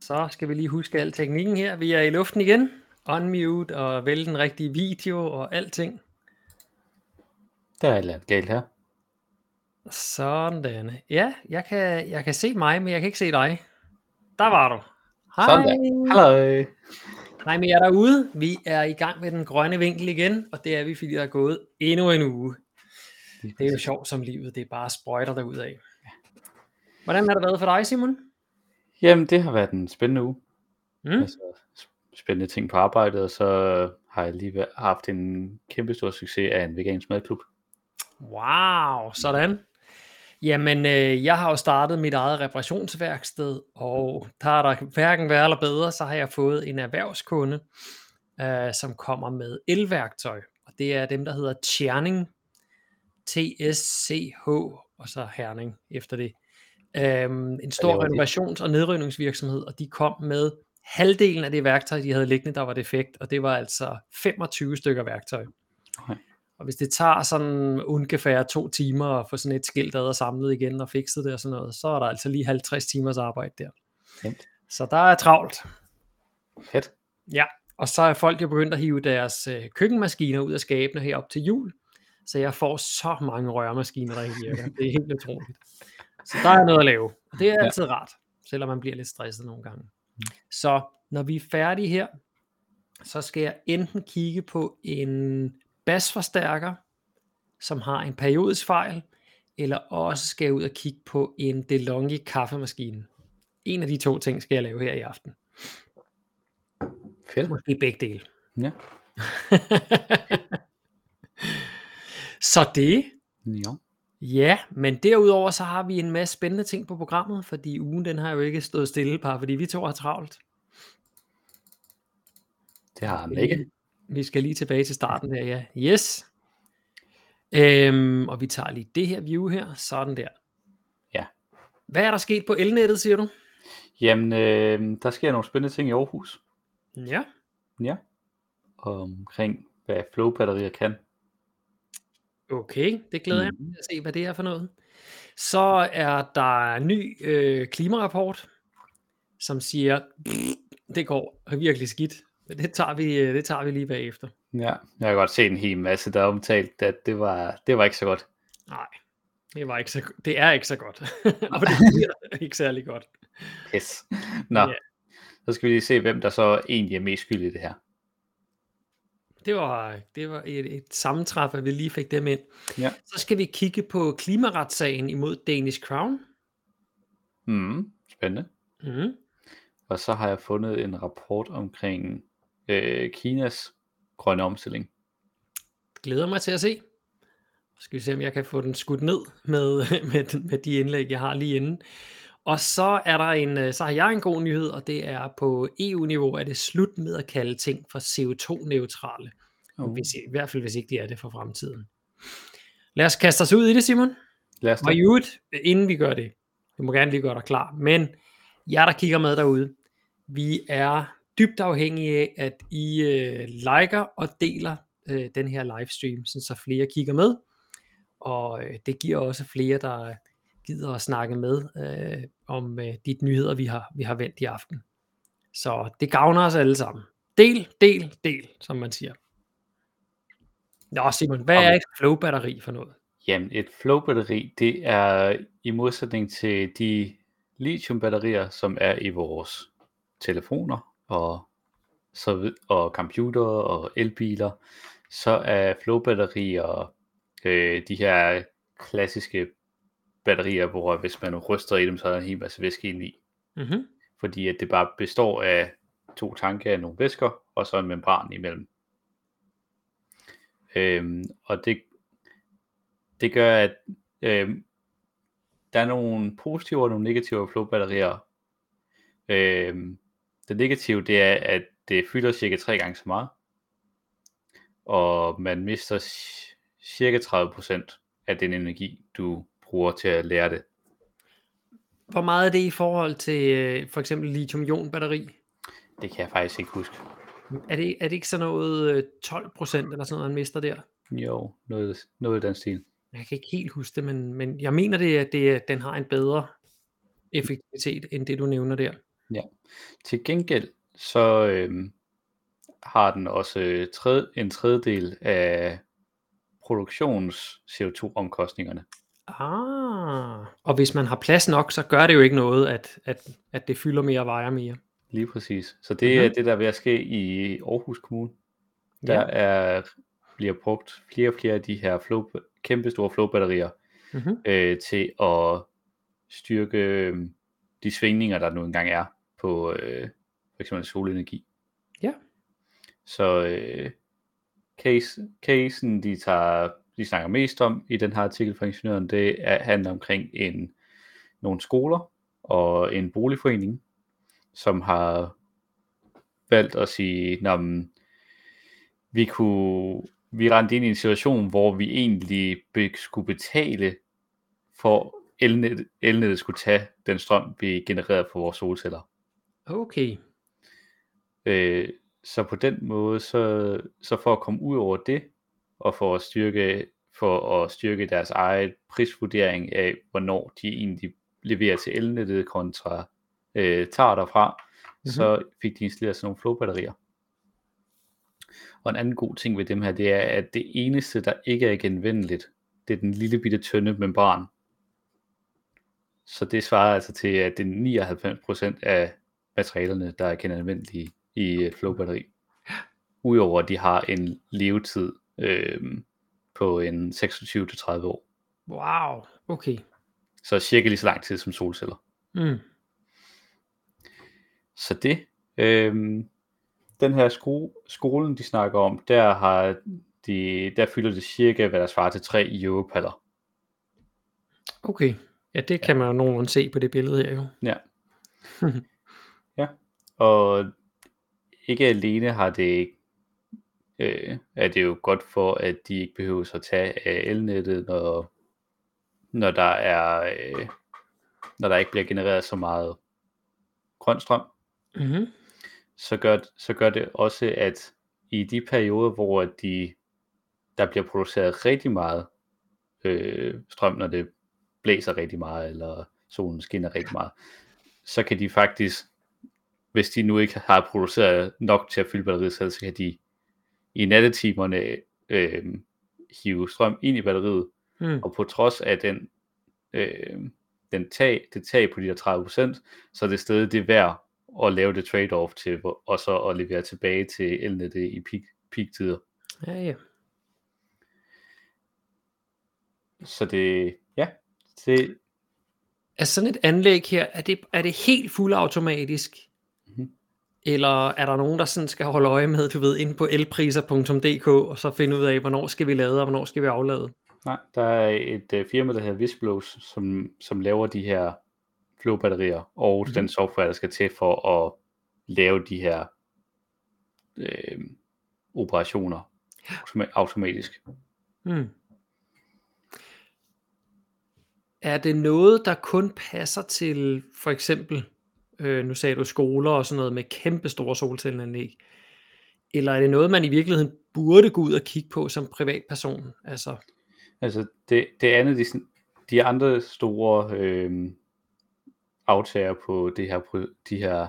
Så skal vi lige huske al teknikken her. Vi er i luften igen. Unmute og vælge den rigtige video og alting. Der er et eller galt her. Sådan. Ja, jeg kan, jeg kan se mig, men jeg kan ikke se dig. Der var du. Hej. Hallo. Hej med jer derude. Vi er i gang med den grønne vinkel igen, og det er vi, fordi der er gået endnu en uge. Det er jo sjovt som livet, det er bare sprøjter derud af. Hvordan har det været for dig, Simon? Jamen, det har været en spændende uge. Mm? Altså, spændende ting på arbejdet, og så har jeg lige haft en kæmpe stor succes af en vegansk madklub. Wow, sådan. Jamen, øh, jeg har jo startet mit eget reparationsværksted, og der er der hverken værre eller bedre, så har jeg fået en erhvervskunde, øh, som kommer med elværktøj. Og det er dem, der hedder Tjerning, T-S-C-H, og så Herning efter det. Øhm, en stor renovations- og nedrivningsvirksomhed, og de kom med halvdelen af det værktøj, de havde liggende, der var defekt, og det var altså 25 stykker værktøj. Okay. Og hvis det tager sådan ungefær to timer at få sådan et skilt ad og samlet igen og fikset det og sådan noget, så er der altså lige 50 timers arbejde der. Fedt. Så der er travlt. Fedt. Ja, og så er folk jo begyndt at hive deres øh, køkkenmaskiner ud af skabene her op til jul, så jeg får så mange rørmaskiner, der ikke virker. Det er helt utroligt. Så der er noget at lave, og det er Ja. altid rart, selvom man bliver lidt stresset nogle gange. Så når vi er færdige her, så skal jeg enten kigge på en basforstærker, som har en periodisk fejl, eller også skal jeg ud og kigge på en DeLonghi kaffemaskine. En af de to ting skal jeg lave her i aften. Fedt. Måske begge dele. Ja. Så det, ja. ja, men derudover så har vi en masse spændende ting på programmet, fordi ugen den har jo ikke stået stille, bare fordi vi to har travlt. Det har han ikke. Vi skal lige tilbage til starten der, ja. Yes. Øhm, og vi tager lige det her view her, sådan der. Ja. Hvad er der sket på elnettet, siger du? Jamen, øh, der sker nogle spændende ting i Aarhus. Ja. Ja. Omkring, hvad flow-batterier kan. Okay, det glæder mm. jeg mig til at se, hvad det er for noget. Så er der en ny øh, klimarapport, som siger, det går virkelig skidt. Men det tager vi, øh, det tager vi lige bagefter. Ja, jeg har godt set en hel masse, der omtalt, at det var, det var ikke så godt. Nej, det, var ikke så, det er ikke så godt. og det bliver ikke særlig godt. Yes. Nå, Ja. så skal vi lige se, hvem der så egentlig er mest skyldig i det her. Det var, det var et, et sammentræf, at vi lige fik dem ind. Ja. Så skal vi kigge på klimaretssagen imod Danish Crown. Mm, spændende. Mm. Og så har jeg fundet en rapport omkring øh, Kinas grønne omstilling. Glæder mig til at se. Så skal vi se, om jeg kan få den skudt ned med, med, med de indlæg, jeg har lige inden. Og så er der en, øh, så har jeg en god nyhed, og det er på EU-niveau, er det slut med at kalde ting for CO2-neutrale. Uh. Hvis, I hvert fald hvis ikke de er det for fremtiden. Lad os kaste os ud i det, Simon. Lad os i øvrigt, inden vi gør det, du må gerne lige gøre dig klar, men jer, der kigger med derude, vi er dybt afhængige af, at I øh, liker og deler øh, den her livestream, så flere kigger med, og øh, det giver også flere, der gider at snakke med øh, om øh, de nyheder, vi har, vi har vendt i aften. Så det gavner os alle sammen. Del, del, del, som man siger. Nå Simon, hvad er et flow-batteri for noget? Jamen, et flow-batteri, det er i modsætning til de lithium-batterier, som er i vores telefoner og, så, og computer og elbiler, så er flow-batterier øh, de her klassiske batterier, hvor hvis man ryster i dem, så er der en hel masse væske ind i. Mm-hmm. Fordi at det bare består af to tanke af nogle væsker, og så en membran imellem. Øhm, og det, det gør, at øhm, der er nogle positive og nogle negative flow-batterier. Øhm, det negative, det er, at det fylder cirka tre gange så meget, og man mister ci- cirka 30% af den energi, du bruger til at lære det. Hvor meget er det i forhold til øh, for eksempel lithium-ion batteri? Det kan jeg faktisk ikke huske. Er det, er det ikke sådan noget øh, 12 procent eller sådan noget, man mister der? Jo, noget, noget i den stil. Jeg kan ikke helt huske det, men, men jeg mener det, at det, den har en bedre effektivitet, end det du nævner der. Ja. Til gengæld så øhm, har den også øh, tredje, en tredjedel af produktions CO2-omkostningerne. Ah, og hvis man har plads nok, så gør det jo ikke noget, at, at, at det fylder mere og vejer mere. Lige præcis. Så det er Mhm. det, der er ved at ske i Aarhus Kommune. Der Ja. er, bliver brugt flere og flere af de her flow, kæmpe store flowbatterier Mm-hmm. øh, til at styrke øh, de svingninger, der nu engang er på øh, for eksempel solenergi. Ja. Så øh, case, casen, de, tager, de snakker mest om i den her artikel fra ingeniøren, det er, handler omkring en, nogle skoler og en boligforening, som har valgt at sige, når vi kunne vi rendte ind i en situation, hvor vi egentlig be, skulle betale for elnet, elnettet skulle tage den strøm, vi genererede fra vores solceller. Okay. Øh, så på den måde, så, så for at komme ud over det, og for at styrke, for at styrke deres eget prisvurdering af, hvornår de egentlig leverer til elnettet kontra øh, tager derfra, mm-hmm. så fik de installeret sådan nogle flowbatterier. Og en anden god ting ved dem her, det er, at det eneste, der ikke er genvendeligt, det er den lille bitte tynde membran. Så det svarer altså til, at det er 99% af materialerne, der er genanvendelige i et flowbatteri. Udover at de har en levetid øh, på en 26-30 år. Wow, okay. Så cirka lige så lang tid som solceller. Mm. Så det, øh, den her sko- skolen, de snakker om, der har de, der fylder det cirka, hvad der svarer til 3 europaller. Okay. Ja, det kan man jo nogenlunde se på det billede her jo. Ja. ja. Og ikke alene har det øh, er det jo godt for, at de ikke behøver at tage af elnettet, når, når der er øh, når der ikke bliver genereret så meget grøn strøm. Mm-hmm. Så, gør, så gør det også, at i de perioder, hvor de, der bliver produceret rigtig meget øh, strøm, når det blæser rigtig meget, eller solen skinner rigtig meget, så kan de faktisk, hvis de nu ikke har produceret nok til at fylde batteriet selv, så kan de i nattetimerne øh, hive strøm ind i batteriet, Mm. og på trods af den, øh, den tag, det tag på de der 30%, så er det stadig det værd at lave det trade-off til, og så at levere tilbage til elnettet i peak, peak-tider. Ja, ja. Så det, ja, det, Er sådan et anlæg her, er det, er det helt fuldautomatisk? Eller er der nogen, der sådan skal holde øje med, du ved, inde på elpriser.dk, og så finde ud af, hvornår skal vi lade, og hvornår skal vi aflade? nej, der er et øh, firma, der hedder Visblows, som, som laver de her flowbatterier, og Mhm. den software, der skal til for at lave de her øh, operationer automa- automatisk. Hmm. Er det noget, der kun passer til for eksempel, øh, nu sagde du skoler og sådan noget med kæmpe store solcelleanlæg, eller er det noget, man i virkeligheden burde gå ud og kigge på som privatperson? Altså, Altså det, det andet, de, de andre store øh, aftager på det her, de her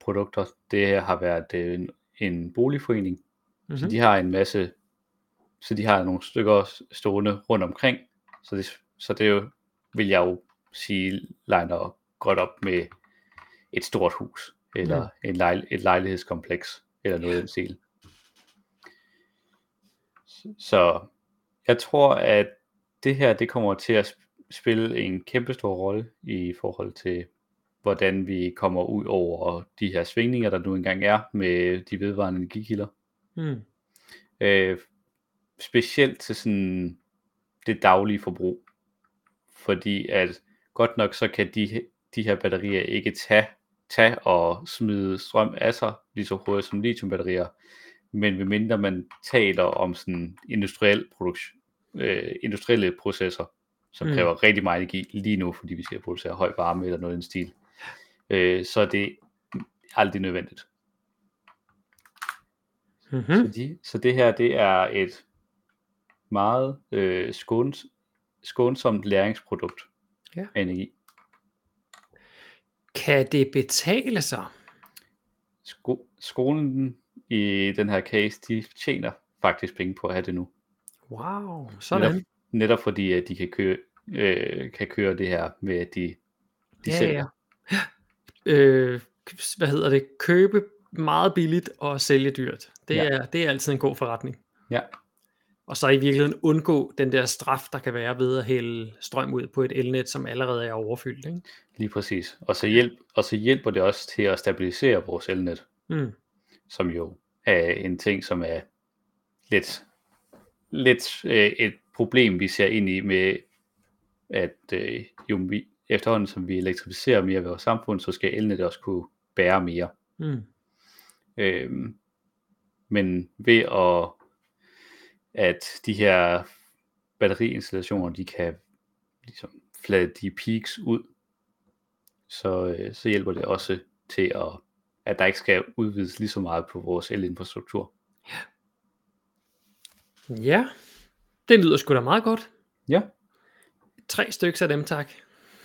produkter, det her har været øh, en, en boligforening, mm-hmm. så mhm. de har en masse, så de har nogle stykker stående rundt omkring, så det, så det jo, vil jeg jo sige, liner godt op med et stort hus, eller Mm. en lejl, et lejlighedskompleks, eller noget i den stil. Så jeg tror, at det her, det kommer til at sp- spille en kæmpe stor rolle i forhold til, hvordan vi kommer ud over de her svingninger, der nu engang er med de vedvarende energikilder. Hmm. Øh, specielt til sådan det daglige forbrug. Fordi at godt nok så kan de, de her batterier ikke tage, tage og smide strøm af sig lige så hurtigt som lithiumbatterier. Men medmindre man taler om sådan industriel produktion, øh, industrielle processer, som Mm. kræver rigtig meget energi lige nu, fordi vi skal producere høj varme eller noget i den stil, øh, så er det aldrig nødvendigt. Mm-hmm. Så, de, så det her, det er et meget øh, skåns, skånsomt læringsprodukt Ja. af energi. Kan det betale sig? Sko- skolen i den her case, de tjener faktisk penge på at have det nu. Wow, sådan. Netop, netop fordi, at de kan køre, øh, kan køre det her med, at de, de Ja, sælger. ja. Øh, hvad hedder det? Købe meget billigt og sælge dyrt. Det, Ja. er, det er altid en god forretning. Ja, Og så i virkeligheden undgå den der straf, der kan være ved at hælde strøm ud på et elnet, som allerede er overfyldt. Ikke? lige præcis. Og så, hjælp, og så hjælper det også til at stabilisere vores elnet, Mm. som jo er en ting, som er lidt, lidt øh, et problem, vi ser ind i med, at øh, jo vi, efterhånden som vi elektrificerer mere af vores samfund, så skal elnettet også kunne bære mere. Mm. Øhm, men ved at, at de her batteriinstallationer, de kan ligesom flade de peaks ud, så, øh, så hjælper det også til, at, at der ikke skal udvides lige så meget på vores elinfrastruktur. Ja, det lyder sgu da meget godt. Ja, Tre stykker af dem, tak.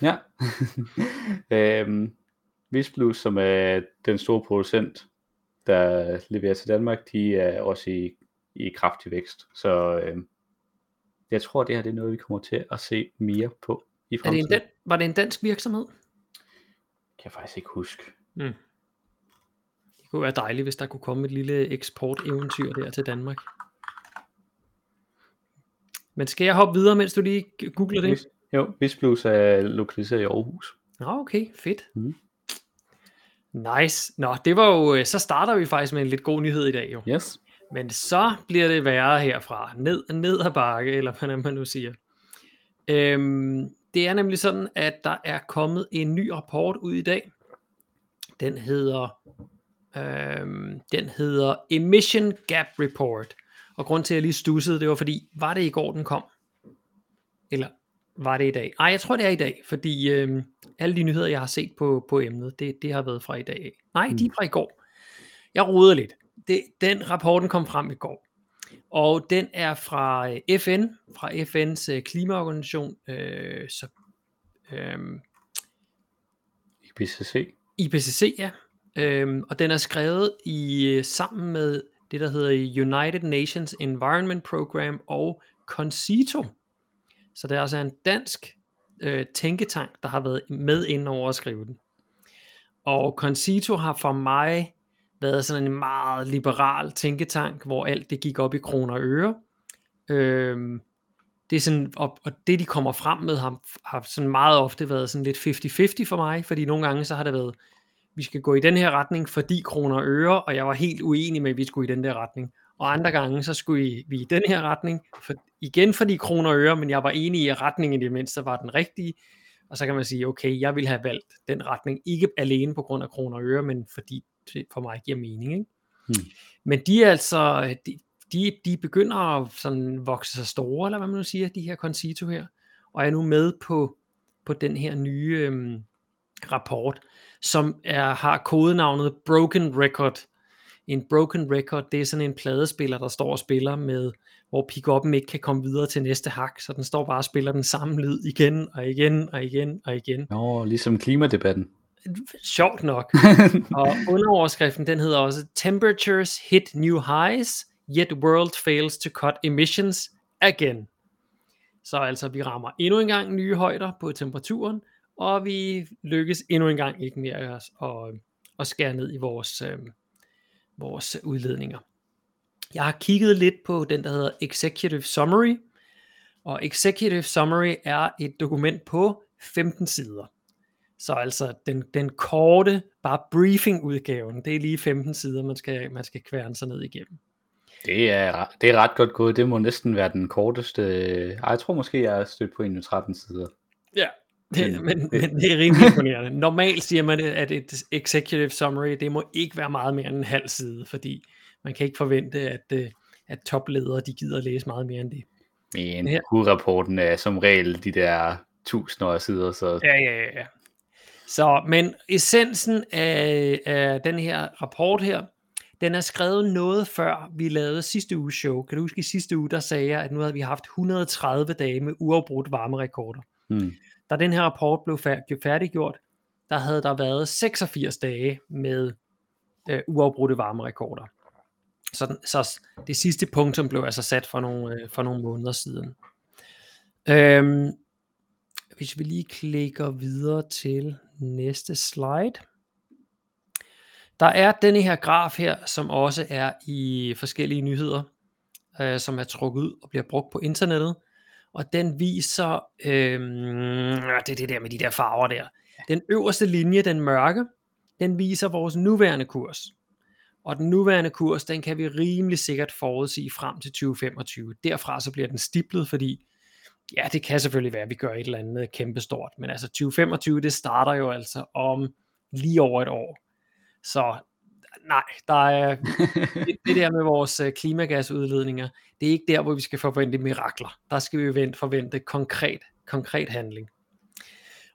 ja. øhm, Visplus, som er den store producent, der leverer til Danmark, de er også i, i kraftig vækst. Så øh, jeg tror, det her det er noget, vi kommer til at se mere på i Er det fremtiden. en dan- var det en dansk virksomhed? kan jeg faktisk ikke huske. Mm. Det kunne være dejligt, hvis der kunne komme et lille eksporteventyr der til Danmark. Men skal jeg hoppe videre, mens du lige googler det? Jo, Visplus er lokaliseret i Aarhus. Nå, okay, fedt. Mhm. Nice. Nå, det var jo, øh, så starter vi faktisk med en lidt god nyhed i dag jo. Yes. Men så bliver det værre herfra. Ned, ned ad bakke, eller hvad man nu siger. Øhm, det er nemlig sådan, at der er kommet en ny rapport ud i dag. Den hedder, øhm, den hedder Emission Gap Report. Og grund til, at jeg lige stussede, det var fordi, var det i går, den kom? Eller var det i dag? Nej, jeg tror, det er i dag, fordi øhm, alle de nyheder, jeg har set på, på emnet, det, det har været fra i dag. Nej, de er fra i går. Jeg roder lidt. Det, den rapporten kom frem i går. Og den er fra øh, FN, fra FN's øh, klimaorganisation, øh, så, øh, IPCC. IPCC, ja. Øhm, og den er skrevet i øh, sammen med det, der hedder United Nations Environment Program og Concito. Så det er altså en dansk øh, tænketank, der har været med ind over at skrive den. Og Concito har for mig været sådan en meget liberal tænketank, hvor alt det gik op i kroner og øre. Øhm, det er sådan, og, og det de kommer frem med har, har sådan meget ofte været sådan lidt 50-50 for mig, fordi nogle gange så har det været, vi skal gå i den her retning, fordi kroner og øre, og jeg var helt uenig med, at vi skulle i den der retning. Og andre gange, så skulle vi i den her retning, for, igen fordi kroner og øre, men jeg var enig i, at retningen i det mindste var den rigtige. Og så kan man sige, okay, jeg vil have valgt den retning, ikke alene på grund af kroner og øre, men fordi for mig giver mening. Ikke? Hmm. Men de er altså, de, de, de begynder at sådan vokse sig store, eller hvad man nu siger, de her Concito her, og er nu med på, på den her nye øhm, rapport, som er, har kodenavnet Broken Record. En Broken Record, det er sådan en pladespiller, der står og spiller med, hvor pick-up'en ikke kan komme videre til næste hak, så den står bare og spiller den samme lyd igen og igen og igen og igen. Nå, ligesom klimadebatten. Sjovt nok. og underoverskriften, den hedder også Temperatures hit new highs, yet world fails to cut emissions again. Så altså, vi rammer endnu en gang nye højder på temperaturen, og vi lykkes endnu en gang ikke mere at, at, at skære ned i vores, øh, vores udledninger. Jeg har kigget lidt på den, der hedder Executive Summary, og Executive Summary er et dokument på 15 sider. Så altså den, den korte, bare briefing-udgaven, det er lige 15 sider, man skal, man skal kværne sig ned igennem. Det er, det er ret godt gået. Det må næsten være den korteste. Ej, jeg tror måske, jeg er stødt på en med 13 sider. Ja, det, Men- men, det er rimelig imponerende. Normalt siger man, at et executive summary, det må ikke være meget mere end en halv side, fordi man kan ikke forvente, at, øh, at topledere, de gider at læse meget mere end det. Men Ja. hovedrapporten er som regel de der tusinder af sider, så ja, ja, ja. Så, men essensen af, af den her rapport her, den er skrevet noget før vi lavede sidste uges show. Kan du huske i sidste uge, der sagde jeg, at nu havde vi haft 130 dage med uafbrudt varmerekorder. hmm, Da den her rapport blev fær- færdiggjort, der havde der været 86 dage med øh, uafbrudte varmerekorder. Så, så det sidste punktum blev altså sat for nogle, øh, for nogle måneder siden. Øhm, hvis vi lige klikker videre til næste slide. Der er denne her graf her, som også er i forskellige nyheder, øh, som er trukket ud og bliver brugt på internettet. Og den viser, øh, det er det der med de der farver der. Den øverste linje, den mørke, den viser vores nuværende kurs. Og den nuværende kurs, den kan vi rimelig sikkert forudsige frem til 2025. Derfra så bliver den stiplet, fordi ja, det kan selvfølgelig være, at vi gør et eller andet kæmpestort. Men altså 2025, det starter jo altså om lige over et år. Så nej, der er det, det der med vores øh, klimagasudledninger, det er ikke der, hvor vi skal forvente mirakler. Der skal vi forvente konkret, konkret handling.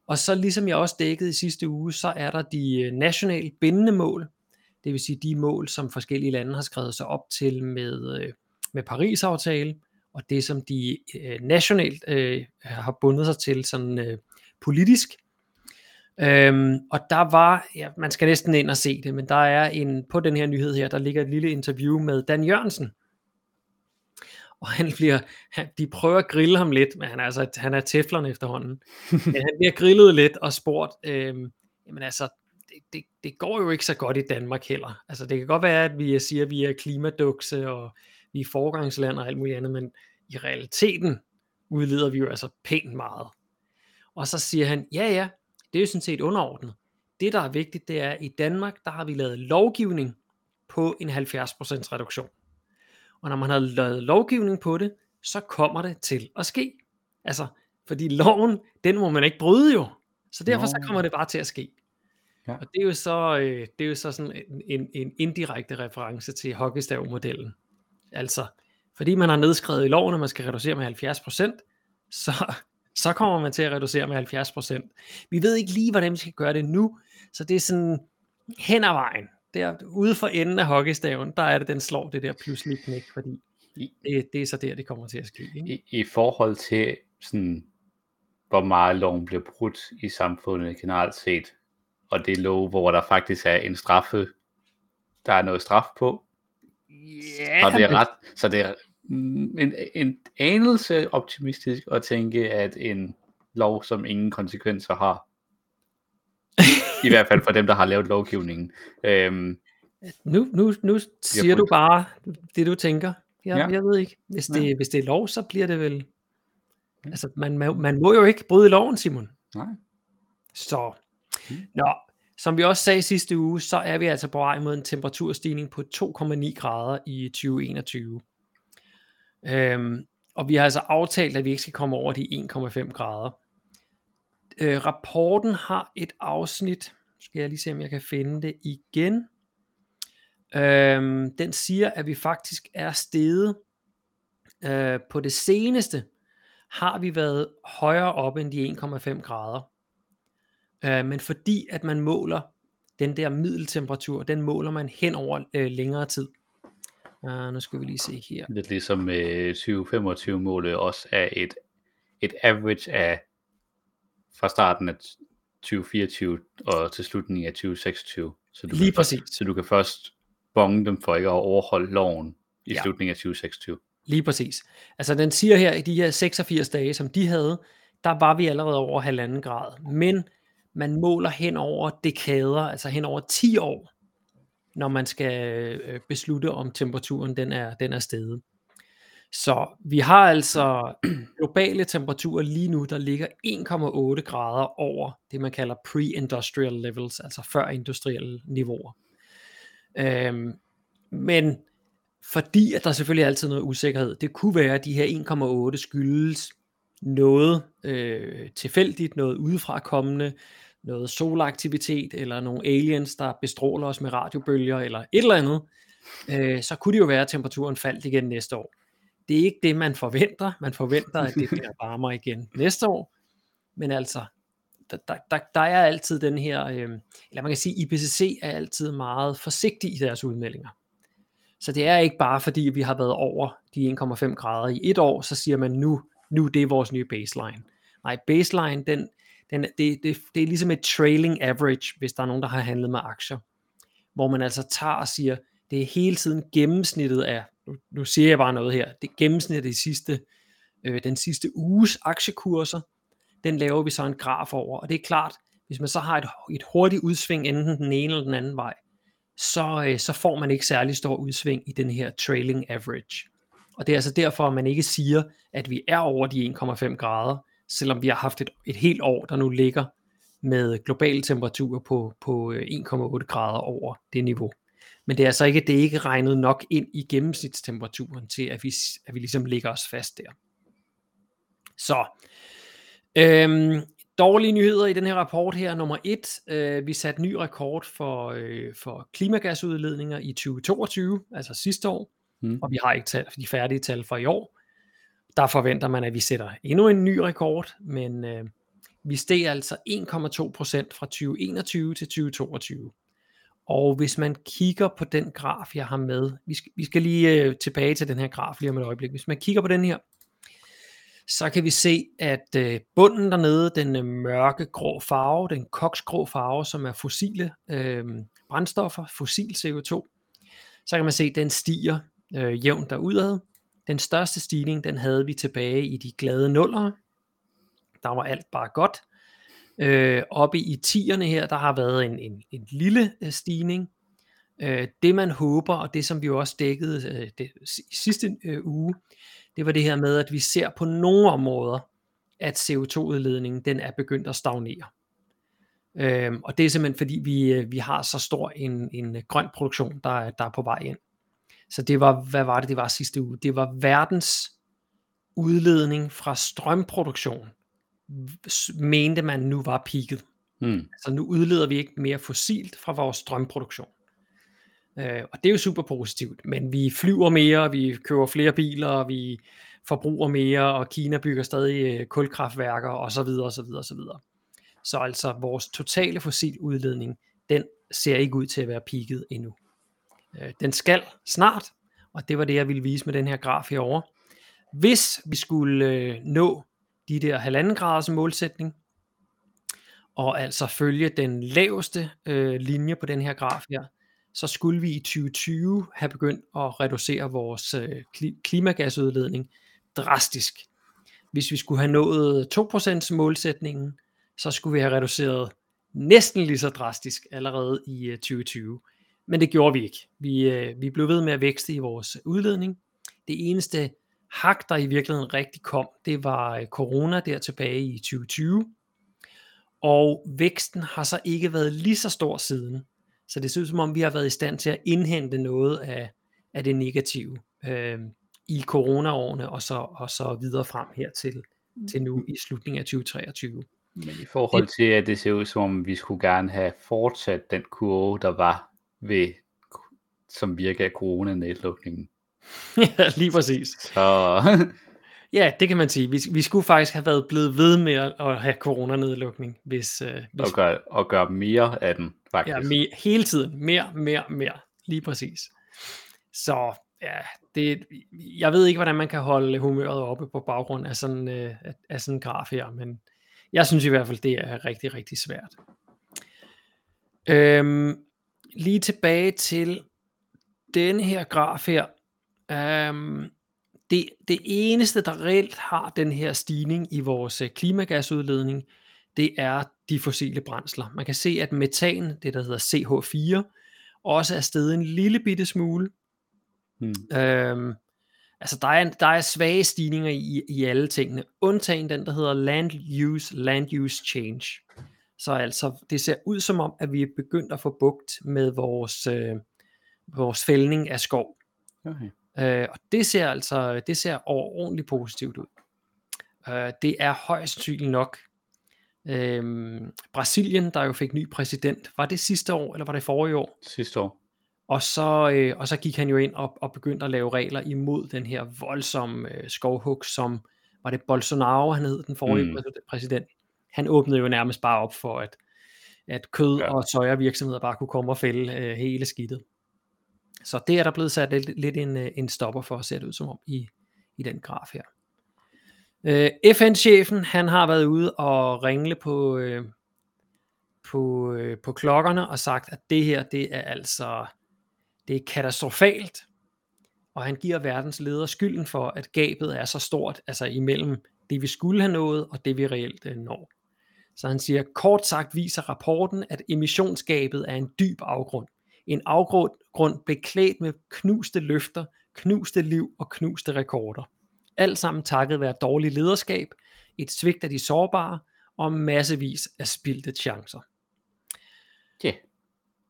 Og så ligesom jeg også dækkede i sidste uge, så er der de øh, nationale bindende mål, det vil sige de mål, som forskellige lande har skrevet sig op til med, øh, med Paris-aftale, og det som de øh, nationalt øh, har bundet sig til sådan øh, politisk. Øhm, og der var, ja, man skal næsten ind og se det, men der er en, på den her nyhed her, der ligger et lille interview med Dan Jørgensen. Og han bliver, han, de prøver at grille ham lidt, men han er, altså, han er teflon efterhånden. men han bliver grillet lidt og spurgt, øhm, jamen altså, det, det, det går jo ikke så godt i Danmark heller. Altså det kan godt være, at vi siger, at vi er klimadukse, og vi er forgangsland og alt muligt andet, men i realiteten udleder vi jo altså pænt meget. Og så siger han, ja ja, det er jo sådan set underordnet. Det der er vigtigt, det er, at i Danmark, der har vi lavet lovgivning på en 70% reduktion. Og når man har lavet lovgivning på det, så kommer det til at ske. Altså, fordi loven, den må man ikke bryde jo. Så derfor no. så kommer det bare til at ske. Ja. Og det er jo så, øh, det er jo så sådan en, en, en indirekte reference til hockeystav-modellen. Altså, fordi man har nedskrevet i loven, at man skal reducere med 70%, så, så kommer man til at reducere med 70%. Vi ved ikke lige, hvordan vi skal gøre det nu, så det er sådan hen ad vejen. Der, ude for enden af hockeystaven, der er det, den slår det der pludselig knæk, fordi det, det er så der, det kommer til at ske. Ikke? I, I forhold til sådan, hvor meget loven bliver brudt i samfundet generelt set, og det er lov, hvor der faktisk er en straffe, der er noget straf på, Så det er ret, så det er en, en anelse optimistisk at tænke, at en lov, som ingen konsekvenser har, i hvert fald for dem, der har lavet lovgivningen. Øhm, nu, nu, nu siger du bare det, du tænker. Jeg, ja. jeg ved ikke. Hvis det, ja. hvis det er lov, så bliver det vel... Altså, man, man må jo ikke bryde loven, Simon. Nej. Så, mm. nå, som vi også sagde sidste uge, så er vi altså på vej mod en temperaturstigning på 2,9 grader i 2021. Øhm, og vi har altså aftalt, at vi ikke skal komme over de 1,5 grader. Øh, rapporten har et afsnit, skal jeg lige se, om jeg kan finde det igen. Øhm, den siger, at vi faktisk er steget øh, på det seneste, har vi været højere op end de 1,5 grader. Øh, men fordi at man måler den der middeltemperatur, den måler man hen over øh, længere tid. Uh, nu skal vi lige se her. Lidt ligesom øh, 2025 målet også er et, et average af fra starten af 2024 og til slutningen af 2026. Så du lige kan, præcis. Så du kan først bonge dem for ikke at overholde loven i ja. slutningen af 2026. Lige præcis. Altså den siger her, i de her 86 dage, som de havde, der var vi allerede over halvanden grad. Men man måler hen over dekader, altså hen over 10 år, når man skal øh, beslutte, om temperaturen den er, den er steget. Så vi har altså globale temperaturer lige nu, der ligger 1,8 grader over det, man kalder pre-industrial levels, altså før industrielle niveauer. Øhm, men fordi at der selvfølgelig er altid noget usikkerhed, det kunne være, at de her 1,8 skyldes noget øh, tilfældigt, noget udefra kommende, noget solaktivitet, eller nogle aliens, der bestråler os med radiobølger, eller et eller andet, øh, så kunne det jo være, at temperaturen faldt igen næste år. Det er ikke det, man forventer. Man forventer, at det bliver varmere igen næste år. Men altså, der, der, der er altid den her, øh, eller man kan sige, IPCC er altid meget forsigtig i deres udmeldinger. Så det er ikke bare fordi, vi har været over de 1,5 grader i et år, så siger man nu, nu det er vores nye baseline. Nej, baseline, den, den, det, det, det er ligesom et trailing average, hvis der er nogen, der har handlet med aktier. Hvor man altså tager og siger, det er hele tiden gennemsnittet af, nu, nu siger jeg bare noget her, det er gennemsnittet de sidste, øh, den sidste uges aktiekurser, den laver vi så en graf over, og det er klart, hvis man så har et, et hurtigt udsving enten den ene eller den anden vej, så, øh, så får man ikke særlig stor udsving i den her trailing average. Og det er altså derfor, at man ikke siger, at vi er over de 1,5 grader, selvom vi har haft et, et helt år, der nu ligger med globale temperaturer på, på 1,8 øh, grader over det niveau. Men det er altså ikke, det er ikke regnet nok ind i gennemsnitstemperaturen til, at vi, at vi ligesom ligger os fast der. Så, øhm, dårlige nyheder i den her rapport her. Nummer et, øh, vi satte ny rekord for, øh, for klimagasudledninger i 2022, altså sidste år, mm. og vi har ikke tal, de færdige tal for i år. Der forventer man, at vi sætter endnu en ny rekord, men øh, vi steg altså 1,2% fra 2021 til 2022. Og hvis man kigger på den graf, jeg har med, vi skal, vi skal lige øh, tilbage til den her graf lige om et øjeblik. Hvis man kigger på den her, så kan vi se, at øh, bunden dernede, den øh, mørke grå farve, den koksgrå farve, som er fossile øh, brændstoffer, fossil CO2, så kan man se, at den stiger øh, jævnt derudad. Den største stigning, den havde vi tilbage i de glade nuller. Der var alt bare godt. Øh, oppe i tierne her, der har været en, en, en lille øh, stigning. Øh, det man håber, og det som vi jo også dækkede øh, det, sidste øh, uge, det var det her med, at vi ser på nogle områder, at CO2-udledningen den er begyndt at stagnere. Øhm, og det er simpelthen fordi, vi, øh, vi har så stor en, en grøn produktion, der, der er på vej ind. Så det var, hvad var det, det var sidste uge? Det var verdens udledning fra strømproduktion, mente man nu var peaked. Mm. Så nu udleder vi ikke mere fossilt fra vores strømproduktion. Øh, og det er jo super positivt, men vi flyver mere, vi køber flere biler, vi forbruger mere, og Kina bygger stadig øh, kulkraftværker osv. osv. osv. Så altså vores totale fossil udledning, den ser ikke ud til at være peaked endnu. Øh, den skal snart, og det var det, jeg ville vise med den her graf herovre. Hvis vi skulle øh, nå de der halvanden graders målsætning, og altså følge den laveste øh, linje på den her graf her, så skulle vi i 2020 have begyndt at reducere vores øh, klimagasudledning drastisk. Hvis vi skulle have nået 2% målsætningen, så skulle vi have reduceret næsten lige så drastisk allerede i øh, 2020. Øh, Men det gjorde vi ikke. Vi, øh, vi blev ved med at vækste i vores udledning. Det eneste hak, der i virkeligheden rigtig kom, det var corona der tilbage i 2020. Og væksten har så ikke været lige så stor siden. Så det ser ud som om, vi har været i stand til at indhente noget af, af det negative øh, i coronaårene, og så, og så videre frem her til, til nu i slutningen af 2023. Men i forhold til, at det ser ud som om, vi skulle gerne have fortsat den kurve, der var ved, som virker af coronanedlukningen. ja, lige præcis. Så... ja, det kan man sige. Vi, vi skulle faktisk have været blevet ved med at, at have coronanedlukning, hvis... Uh, hvis... Og, gøre, og gøre mere af den faktisk. Ja, mere, hele tiden. Mere, mere, mere. Lige præcis. Så ja, det, jeg ved ikke, hvordan man kan holde humøret oppe på baggrund af sådan, øh, af sådan en graf her, men jeg synes i hvert fald, det er rigtig, rigtig svært. Øhm, lige tilbage til denne her graf her. Øhm, det, det eneste, der reelt har den her stigning i vores øh, klimagasudledning, det er de fossile brændsler. Man kan se, at metan, det der hedder CH4, også er steget en lille bitte smule. Hmm. Øhm, altså der er, der er svage stigninger i, i alle tingene, undtagen den, der hedder land use, land use change. Så altså, det ser ud som om, at vi er begyndt at få bugt med vores, øh, vores fældning af skov. Okay. Øh, og det ser altså det ser ordentligt positivt ud. Øh, det er højst sandsynligt nok Øhm, Brasilien, der jo fik ny præsident, var det sidste år, eller var det forrige år? Sidste år. Og så, øh, og så gik han jo ind og, og begyndte at lave regler imod den her voldsomme øh, skovhug, som var det Bolsonaro, han hed, den forrige mm. præsident. Han åbnede jo nærmest bare op for, at, at kød- ja. og sojavirksomheder bare kunne komme og fælde øh, hele skidtet. Så det er der blevet sat lidt, lidt en, øh, en stopper for, at se det ud som om i, i den graf her. Øh, FN-chefen, han har været ude og ringle på, øh, på, øh, på klokkerne og sagt, at det her, det er altså, det er katastrofalt, og han giver verdens ledere skylden for, at gabet er så stort, altså imellem det, vi skulle have nået, og det, vi reelt øh, når. Så han siger, kort sagt viser rapporten, at emissionsgabet er en dyb afgrund. En afgrund beklædt med knuste løfter, knuste liv og knuste rekorder. Alt sammen takket være dårlig lederskab, et svigt af de sårbare og massevis af spildte chancer. Ja. Yeah.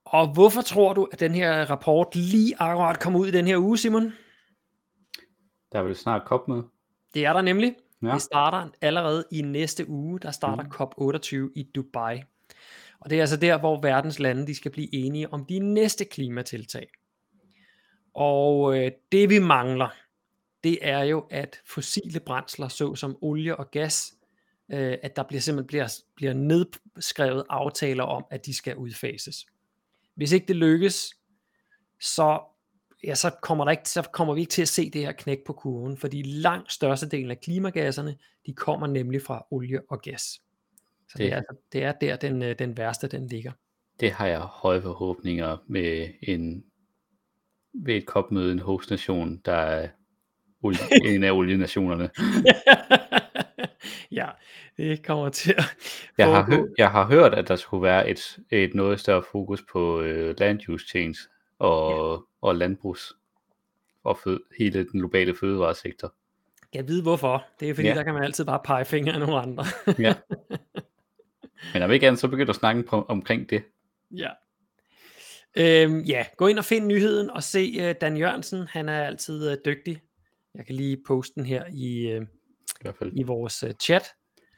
Og hvorfor tror du, at den her rapport lige akkurat kom ud i den her uge, Simon? Der er vel snart kop med. Det er der nemlig. Ja. Det starter allerede i næste uge. Der starter Mm. COP28 i Dubai. Og det er altså der, hvor verdens lande de skal blive enige om de næste klimatiltag. Og øh, det vi mangler, det er jo, at fossile brændsler, såsom olie og gas, øh, at der bliver simpelthen bliver, bliver nedskrevet aftaler om, at de skal udfases. Hvis ikke det lykkes, så, ja, så, kommer der ikke, så kommer vi ikke til at se det her knæk på kurven, fordi langt størstedelen af klimagasserne, de kommer nemlig fra olie og gas. Så det, Det- er, altså- det er der, den, øh, den værste den ligger. Det har jeg høje forhåbninger med en ved et kopmøde en hostnation, der er olie, en af olienationerne. ja, det kommer til at Jeg har, hø- jeg har hørt, at der skulle være et, et noget større fokus på øh, land use change og, og landbrugs og fød, hele den globale fødevaresektor. Jeg ved hvorfor. Det er fordi, Ja. der kan man altid bare pege fingre af nogle andre. Ja. Men om ikke andet, så begynder at snakke på, omkring det. Ja. Øhm, ja, gå ind og find nyheden og se uh, Dan Jørgensen. Han er altid uh, dygtig. Jeg kan lige poste den her i, uh, I hvert fald i vores uh, chat.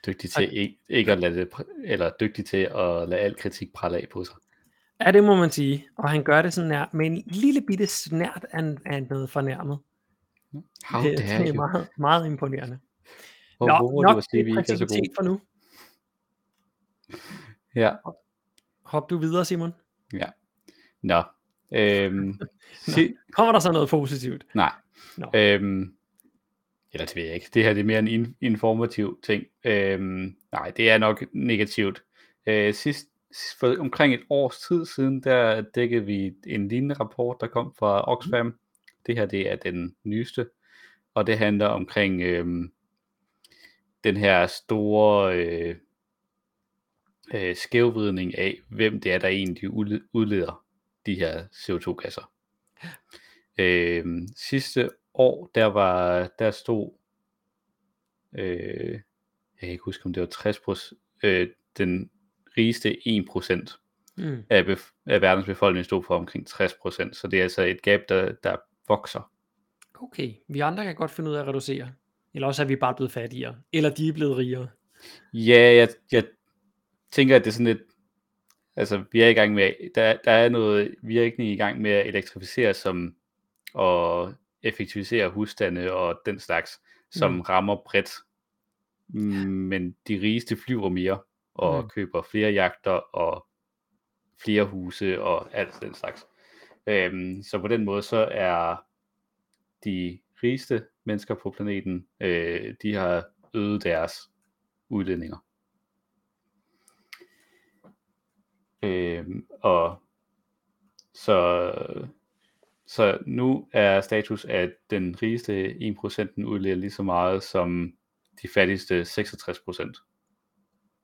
dygtig til ikke, ikke at lade det, eller dygtig til at lade al kritik prale af på sig. Ja, det må man sige. Og han gør det sådan her, med en lille bitte snært af, af noget fornærmet. How det, dare det er meget, meget imponerende. Hvor, Nå, hvor nok ikke er for nu. Ja, Hop du videre, Simon. ja. Nå. Øhm, si, Kommer der så noget positivt? nej. Nå. Øhm, eller det ved jeg ikke. Det her det er mere en in- informativ ting. Øhm, nej, det er nok negativt. Øh, sidst, for omkring et års tid siden, der dækkede vi en lignende rapport, der kom fra Oxfam. Det her det er den nyeste, og det handler omkring øhm, den her store øh, øh, skævvridning af, hvem det er, der egentlig udle- udleder de her CO2-gasser. Øh, sidste år, der var, der stod, øh, jeg kan ikke huske, om det var 60 procent, øh, den rigeste 1% Mm. af, bef- af verdens befolkning stod for omkring 60%, så det er altså et gab, der, der vokser. Okay, vi andre kan godt finde ud af at reducere. Eller også er vi bare blevet fattigere. Eller de er blevet rigere. Ja, jeg, jeg tænker, at det er sådan lidt, altså vi er i gang med, der, der er noget virkelig i gang med at elektrificere som, og effektivisere husstande og den slags, som Mm. mm. rammer bredt. Men de rigeste flyver mere, og Mm. køber flere jagter, og flere huse, og alt den slags. Øhm, så på den måde, så er de rigeste mennesker på planeten, øh, de har øget deres udledninger. Øhm, og så, så nu er status, at den rigeste 1% den udleder lige så meget som de fattigste 66%.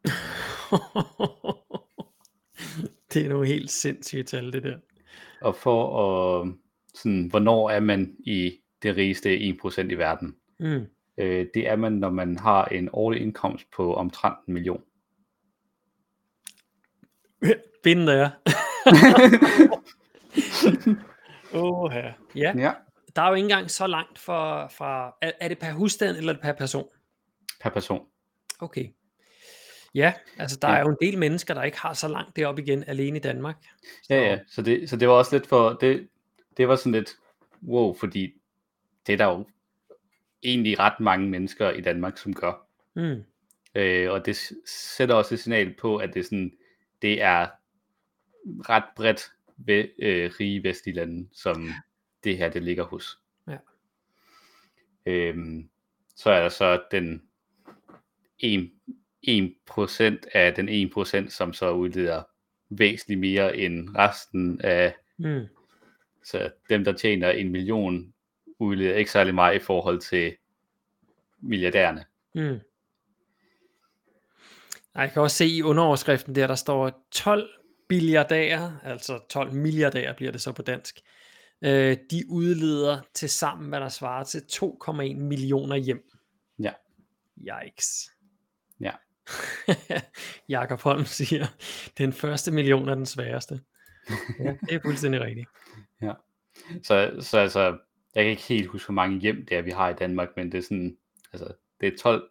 det er nogle helt sindssyge tal, det der. Og for at, sådan, hvornår er man i det rigeste 1% i verden? Mm. Øh, det er man, når man har en årlig indkomst på omtrent en million. Binde der. Åh, ja. ja. Ja. Der er jo ikke engang så langt fra, fra er, er det per husstand eller er det per person? Per person. Okay. Ja, altså der Ja. er jo en del mennesker, der ikke har så langt derop igen, alene i Danmark. Så, Ja, ja. Så det, så det var også lidt for, det, det var sådan lidt, wow, fordi det er der jo egentlig ret mange mennesker i Danmark, som gør. Mm, Øh, og det sætter også et signal på, at det, sådan, det er ret bredt ved øh, rige vestlige lande, som det her det ligger hos. Ja. Øhm, så er der så den 1, 1% af den 1%, som så udleder væsentligt mere end resten af, Mm. så dem, der tjener en million, udleder ikke særlig meget i forhold til milliardærerne. Mm. Jeg kan også se i underoverskriften der, der står 12 billiardærer, altså 12 milliardærer bliver det så på dansk. Øh, de udleder til sammen, hvad der svarer til 2,1 millioner hjem. Ja. Yikes. Ja. Jakob Holm siger, den første million er den sværeste. Ja, det er fuldstændig rigtigt. Så, så altså, jeg kan ikke helt huske, hvor mange hjem det er, vi har i Danmark, men det er sådan, altså, det er 12,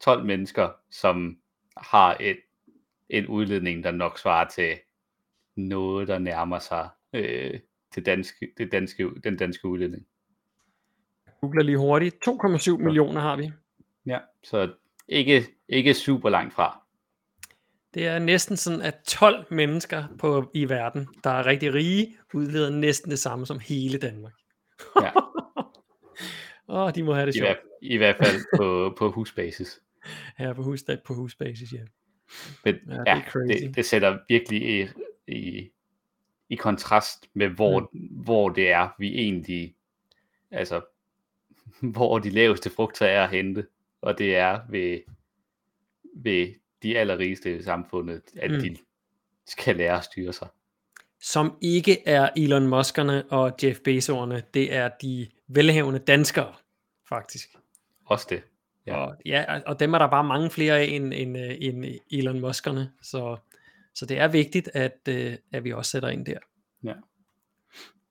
12 mennesker, som har et, en udledning, der nok svarer til noget, der nærmer sig øh, til danske, det danske, den danske udledning. Jeg googler lige hurtigt. 2,7 millioner har vi. Ja, så ikke, ikke super langt fra. Det er næsten sådan, at 12 mennesker på, i verden, der er rigtig rige, udleder næsten det samme som hele Danmark. Ja. Åh, de må have det I, sjovt hvert, I hvert fald på, på husbasis. her på, hus, på husbasis, ja. Men Ja, ja, det det, crazy. det, det sætter virkelig i, i, i kontrast med, hvor, mm. hvor det er, vi egentlig, altså, hvor de laveste frugter er at hente, og det er ved, ved de allerrigeste i samfundet, at Mm. de skal lære at styre sig. Som ikke er Elon Muskerne og Jeff Bezos'erne, det er de velhavende danskere, faktisk. Også det. Ja. Ja. Og, ja, og dem er der bare mange flere af end, end, øh, end Elon Muskerne, så, så det er vigtigt, at, øh, at vi også sætter ind der. Ja.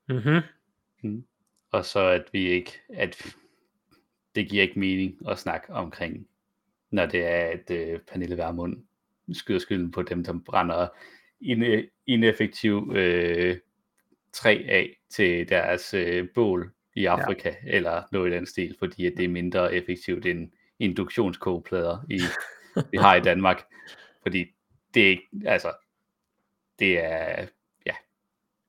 Mm-hmm. Mm. Og så at vi ikke, at det giver ikke mening at snakke omkring, når det er, at øh, Pernille Vermund skyder skylden på dem, der brænder ine, ineffektiv øh, træ af til deres øh, bål i Afrika, ja. eller noget i den stil, fordi at det er mindre effektivt end induktionskogeplader, i, vi har i Danmark. Fordi det er ikke, altså, det er, ja,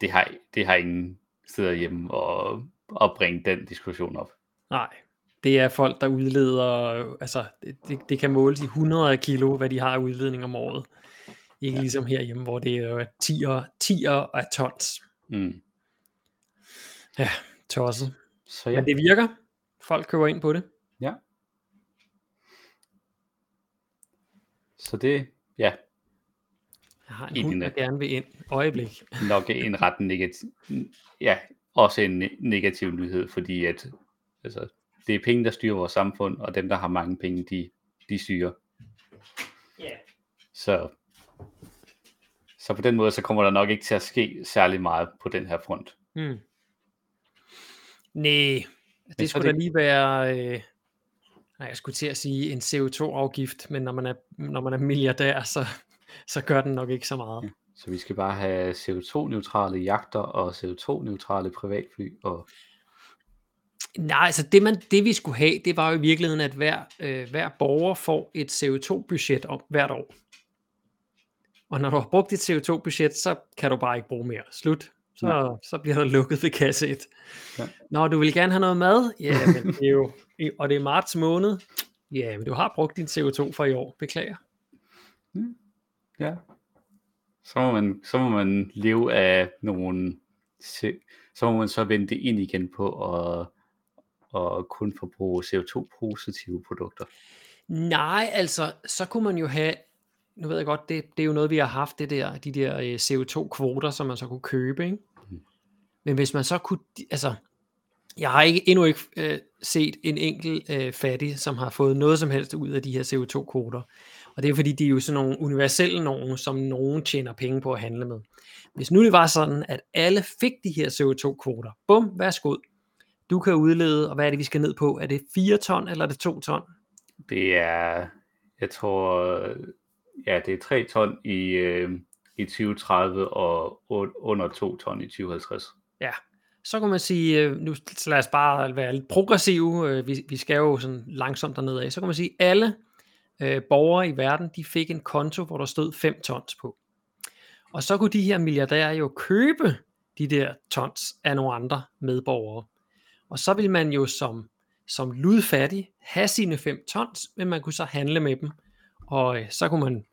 det har, det har ingen steder hjemme og, og bringe den diskussion op. Nej, det er folk, der udleder, altså det, det, kan måles i 100 kilo, hvad de har af udledning om året. Ikke ja. ligesom herhjemme, hvor det er jo 10'er, 10'er af tons. Mm. Ja, tosset. Så Ja. Men det virker. Folk køber ind på det. ja. Så det, ja, Jeg har en hund, der gerne vil ind. Øjeblik. nok en ret negativ, ja, også en ne- negativ nyhed, fordi at, altså, det er penge, der styrer vores samfund, og dem, der har mange penge, de, de styrer. Ja. Så, så på den måde, så kommer der nok ikke til at ske særlig meget på den her front. Hmm. Nej, så det skulle da det- lige være, øh, nej, jeg skulle til at sige en CO2-afgift, men når man er, når man er milliardær, så, så gør den nok ikke så meget. Så vi skal bare have CO2-neutrale jagter og CO2-neutrale privatfly. Og, Nej, altså det, man, det vi skulle have, det var jo i virkeligheden, at hver, øh, hver borger får et CO2-budget om hvert år. Og når du har brugt dit CO2-budget, så kan du bare ikke bruge mere. Slut. Så, Nej. så bliver der lukket ved kasse 1. Ja. Når du vil gerne have noget mad, ja, men det er jo, og det er marts måned, ja, men du har brugt din CO2 for i år. Beklager. ja. Så må, man, så må man leve af nogle... Så må man så vende det ind igen på at, at kun forbruge CO2-positive produkter. Nej, altså, så kunne man jo have, nu ved jeg godt, det, det er jo noget, vi har haft, det der, de der øh, CO2-kvoter, som man så kunne købe, ikke? Mhm. Men hvis man så kunne, altså, jeg har ikke, endnu ikke øh, set en enkelt øh, fattig, som har fået noget som helst ud af de her CO2-kvoter. Og det er fordi, de er jo sådan nogle universelle nogen, som nogen tjener penge på at handle med. Hvis nu det var sådan, at alle fik de her CO2-kvoter, bum, værsgo, du kan udlede, og hvad er det, vi skal ned på? Er det 4 ton, eller er det 2 ton? Det er, jeg tror, ja, det er 3 ton i, øh, i 2030 og un- under 2 ton i 2050. så kan man sige, øh, nu lad os bare være lidt progressive, øh, vi, vi skal jo sådan langsomt dernede af, så kan man sige, alle øh, borgere i verden, de fik en konto, hvor der stod 5 tons på. Og så kunne de her milliardærer jo købe de der tons af nogle andre medborgere. Og så vil man jo som, som ludfattig have sine 5 tons, men man kunne så handle med dem. og øh, så kunne man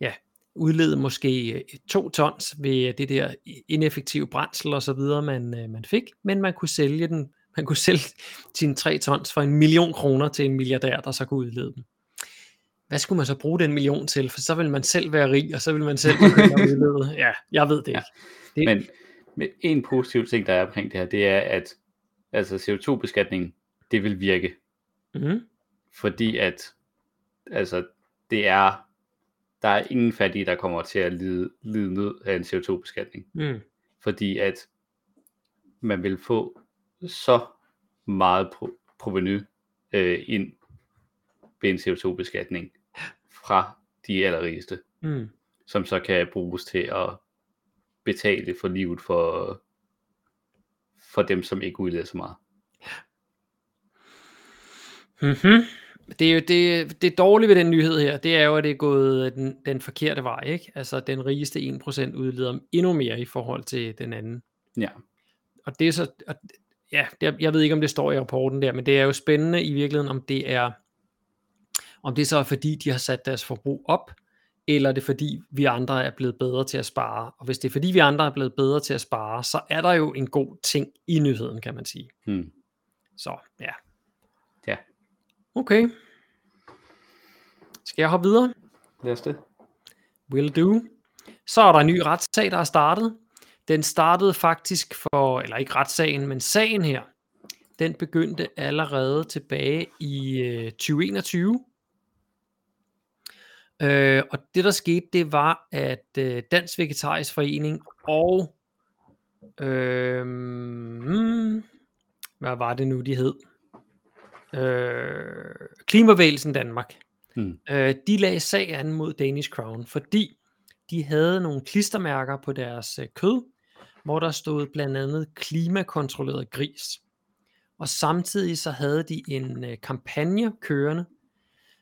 ja, udlede måske øh, to tons ved det der ineffektive brændsel og så videre, man, øh, man fik, men man kunne sælge den, man kunne sælge sine tre tons for en million kroner til en milliardær, der så kunne udlede dem. Hvad skulle man så bruge den million til? For så vil man selv være rig, og så vil man selv udlede. Ja, jeg ved det ikke. Det, Men, men en positiv ting, der er omkring det her, det er, at altså CO2-beskatning, det vil virke. mm, Fordi at, altså, det er, der er ingen fattige, der kommer til at lide, lide nød af en CO2-beskatning. mm, Fordi at man vil få så meget pro- proveny øh, ind ved en CO2-beskatning fra de allerrigeste, mm. som så kan bruges til at betale for livet for, for dem, som ikke udleder så meget. Mm-hmm. Det er jo det, det dårlige ved den nyhed her, det er jo, at det er gået den, den forkerte vej, ikke? Altså, den rigeste 1% udleder endnu mere i forhold til den anden. Ja, Og det er så, og, ja, det, jeg ved ikke, om det står i rapporten der, men det er jo spændende i virkeligheden, om det er, om det så er fordi, de har sat deres forbrug op, eller er det fordi, vi andre er blevet bedre til at spare. Og hvis det er fordi, vi andre er blevet bedre til at spare, så er der jo en god ting i nyheden, kan man sige. hmm. Så, ja. ja. Okay. Skal jeg hoppe videre? Lad os det. Will do. Så er der en ny retssag, der er startet. Den startede faktisk for, eller ikke retssagen, men sagen her, den begyndte allerede tilbage i øh, 2021. Øh, og det der skete, det var, at øh, Dansk Vegetarisk Forening og øh, hmm, hvad var det nu, de hed? Øh, Klimavægelsen Danmark. Hmm. Øh, de lagde sag an mod Danish Crown, fordi de havde nogle klistermærker på deres øh, kød, hvor der stod blandt andet klimakontrolleret gris. Og samtidig så havde de en øh, kampagne kørende,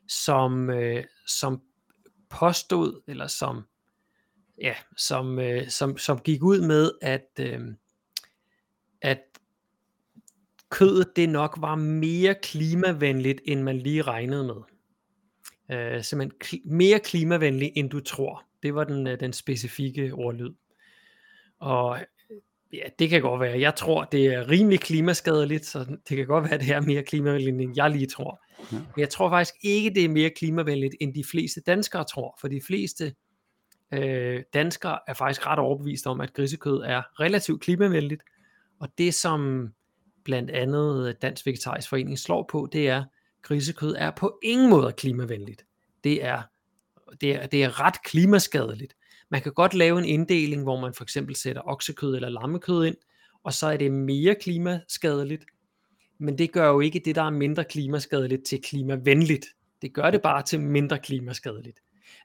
som, øh, som påstod, eller som, ja, som, øh, som, som gik ud med, at, øh, at kødet det nok var mere klimavenligt, end man lige regnede med. Øh, simpelthen kl- mere klimavenligt, end du tror. Det var den, øh, den specifikke ordlyd. Og ja, det kan godt være. Jeg tror, det er rimelig klimaskadeligt, så det kan godt være, at det er mere klimavenligt, end jeg lige tror. Ja. Men jeg tror faktisk ikke, det er mere klimavenligt, end de fleste danskere tror. For de fleste øh, danskere er faktisk ret overbevist om, at grisekød er relativt klimavenligt. Og det, som blandt andet Dansk Vegetarisk Forening slår på, det er, grisekød er på ingen måde klimavenligt. Det er, det er, det er ret klimaskadeligt. Man kan godt lave en inddeling, hvor man for eksempel sætter oksekød eller lammekød ind, og så er det mere klimaskadeligt. Men det gør jo ikke det, der er mindre klimaskadeligt til klimavenligt. Det gør det bare til mindre klimaskadeligt.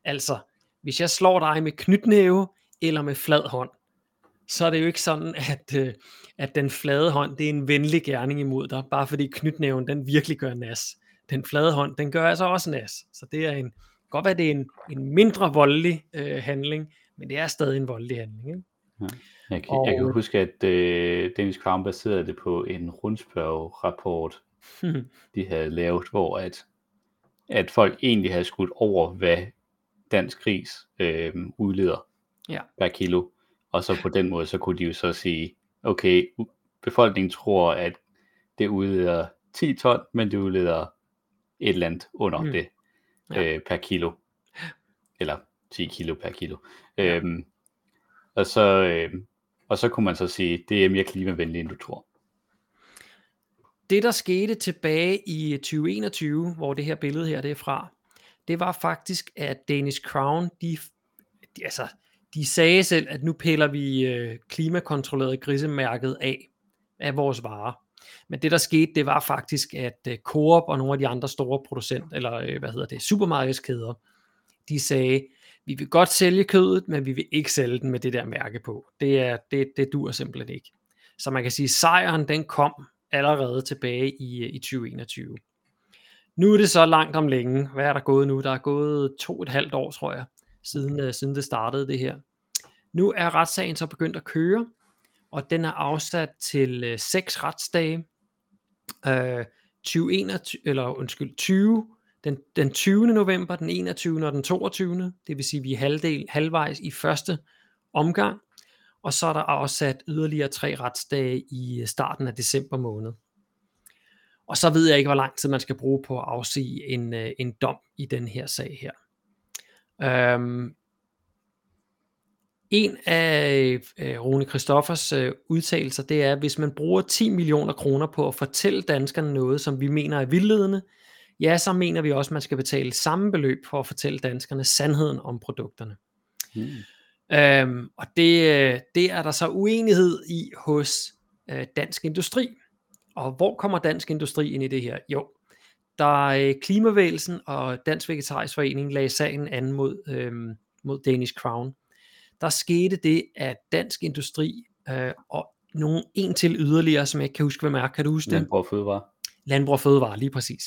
Altså, hvis jeg slår dig med knytnæve eller med flad hånd, så er det jo ikke sådan, at, øh, at den flade hånd, det er en venlig gerning imod dig, bare fordi knytnæven, den virkelig gør nas. Den flade hånd, den gør altså også nas. Så det er en, godt være, det er en, en mindre voldelig øh, handling, men det er stadig en voldelig handling. Ikke? Jeg kan, Og- jeg kan huske, at øh, Danish Crown baserede det på en rundspørg-rapport, de havde lavet, hvor at, at folk egentlig havde skudt over, hvad dansk gris øh, udleder Ja. per kilo. Og så på den måde, så kunne de jo så sige, okay, befolkningen tror, at det udleder 10 ton, men det udleder et eller andet under mm. det Ja. øh, per kilo. Eller 10 kilo per kilo. Øhm, og, så, øh, og så kunne man så sige, det er mere klimavenligt, end du tror. det der skete tilbage i 2021, hvor det her billede her det er fra, det var faktisk, at Danish Crown, de, de, altså, de sagde selv, at nu piller vi øh, klimakontrolleret grisemærket af, af vores varer. Men det der skete, det var faktisk, at øh, Coop og nogle af de andre store producent, eller øh, hvad hedder det, supermarkedskæder, de sagde, vi vil godt sælge kødet, men vi vil ikke sælge den med det der mærke på. Det, er, det, det dur simpelthen ikke. Så man kan sige, at sejren den kom allerede tilbage i, øh, i 2021. Nu er det så langt om længe. Hvad er der gået nu? Der er gået to og et halvt år, tror jeg, siden, siden det startede det her. Nu er retssagen så begyndt at køre, og den er afsat til øh, seks retsdage. Øh, 2021, eller undskyld, 20 Den, den 20. november, den 21. og den 22. Det vil sige, at vi er halvdel, halvvejs i første omgang. Og så er der afsat yderligere tre retsdage i øh, starten af december måned. Og så ved jeg ikke, hvor lang tid man skal bruge på at afsige en, øh, en dom i den her sag her. Øhm, en af øh, Rune Christoffers øh, udtalelser, det er, at hvis man bruger 10 millioner kroner på at fortælle danskerne noget, som vi mener er vildledende, ja, så mener vi også, at man skal betale samme beløb for at fortælle danskerne sandheden om produkterne. Hmm. Øhm, og det, øh, det er der så uenighed i hos øh, Dansk Industri. Og hvor kommer Dansk Industri ind i det her? Jo, der øh, Klimavægelsen og Dansk Vegetarisk Forening lagde sagen an mod, øh, mod Danish Crown. Der skete det, at Dansk Industri øh, og nogen en til yderligere, som jeg ikke kan huske, hvem er. Kan du huske det? Landbrug og Fødevare. Landbrug og Fødevare, lige præcis.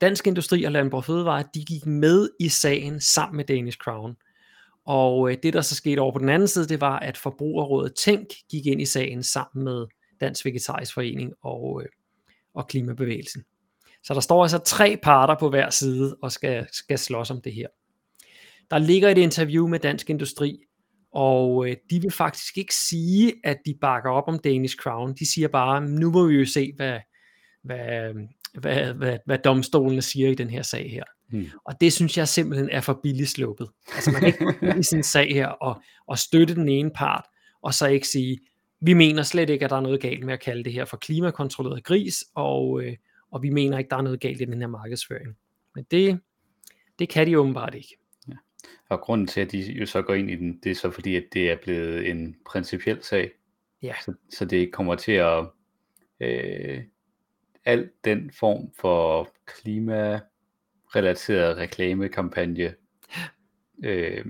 Dansk Industri og Landbrug og Fødevare, de gik med i sagen sammen med Danish Crown. Og øh, det, der så skete over på den anden side, det var, at Forbrugerrådet Tænk gik ind i sagen sammen med Dansk Vegetarisk Forening og, øh, og Klimabevægelsen. Så der står altså tre parter på hver side og skal, skal slås om det her. Der ligger et interview med Dansk Industri, og øh, de vil faktisk ikke sige, at de bakker op om Danish Crown. De siger bare, nu må vi jo se, hvad, hvad, hvad, hvad, hvad domstolene siger i den her sag her. Hmm. Og det synes jeg simpelthen er for billigt sluppet. Altså man kan ikke i sådan en sag her og, og støtte den ene part, og så ikke sige, vi mener slet ikke, at der er noget galt med at kalde det her for klimakontrolleret gris, og, øh, og vi mener ikke, der er noget galt i den her markedsføring. Men det, det kan de åbenbart ikke. Og grunden til, at de jo så går ind i den, det er så fordi, at det er blevet en principiel sag. Ja. Så, så det kommer til at... Øh, al den form for klimarelateret reklamekampagne, øh,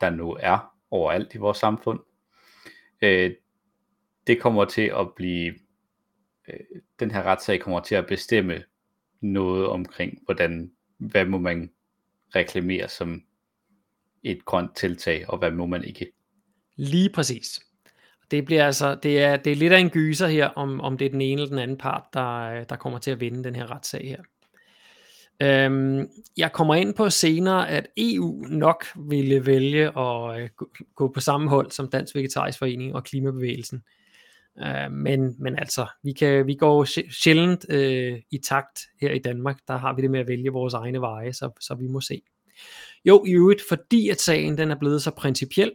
der nu er overalt i vores samfund, øh, det kommer til at blive, øh, den her retssag kommer til at bestemme noget omkring, hvordan, hvad må man reklamere som et grønt tiltag, og hvad må man ikke. Lige præcis. Det bliver altså, det er, det er lidt af en gyser her, om, om det er den ene eller den anden part, der, der kommer til at vinde den her retssag her. Øhm, jeg kommer ind på senere, at EU nok ville vælge at øh, gå på samme hold som Dansk Vegetarisk Forening og Klimabevægelsen. Øh, men, men altså, vi, kan, vi går sjældent øh, i takt her i Danmark. Der har vi det med at vælge vores egne veje, så, så vi må se. Jo, i øvrigt, fordi at sagen den er blevet så principiel,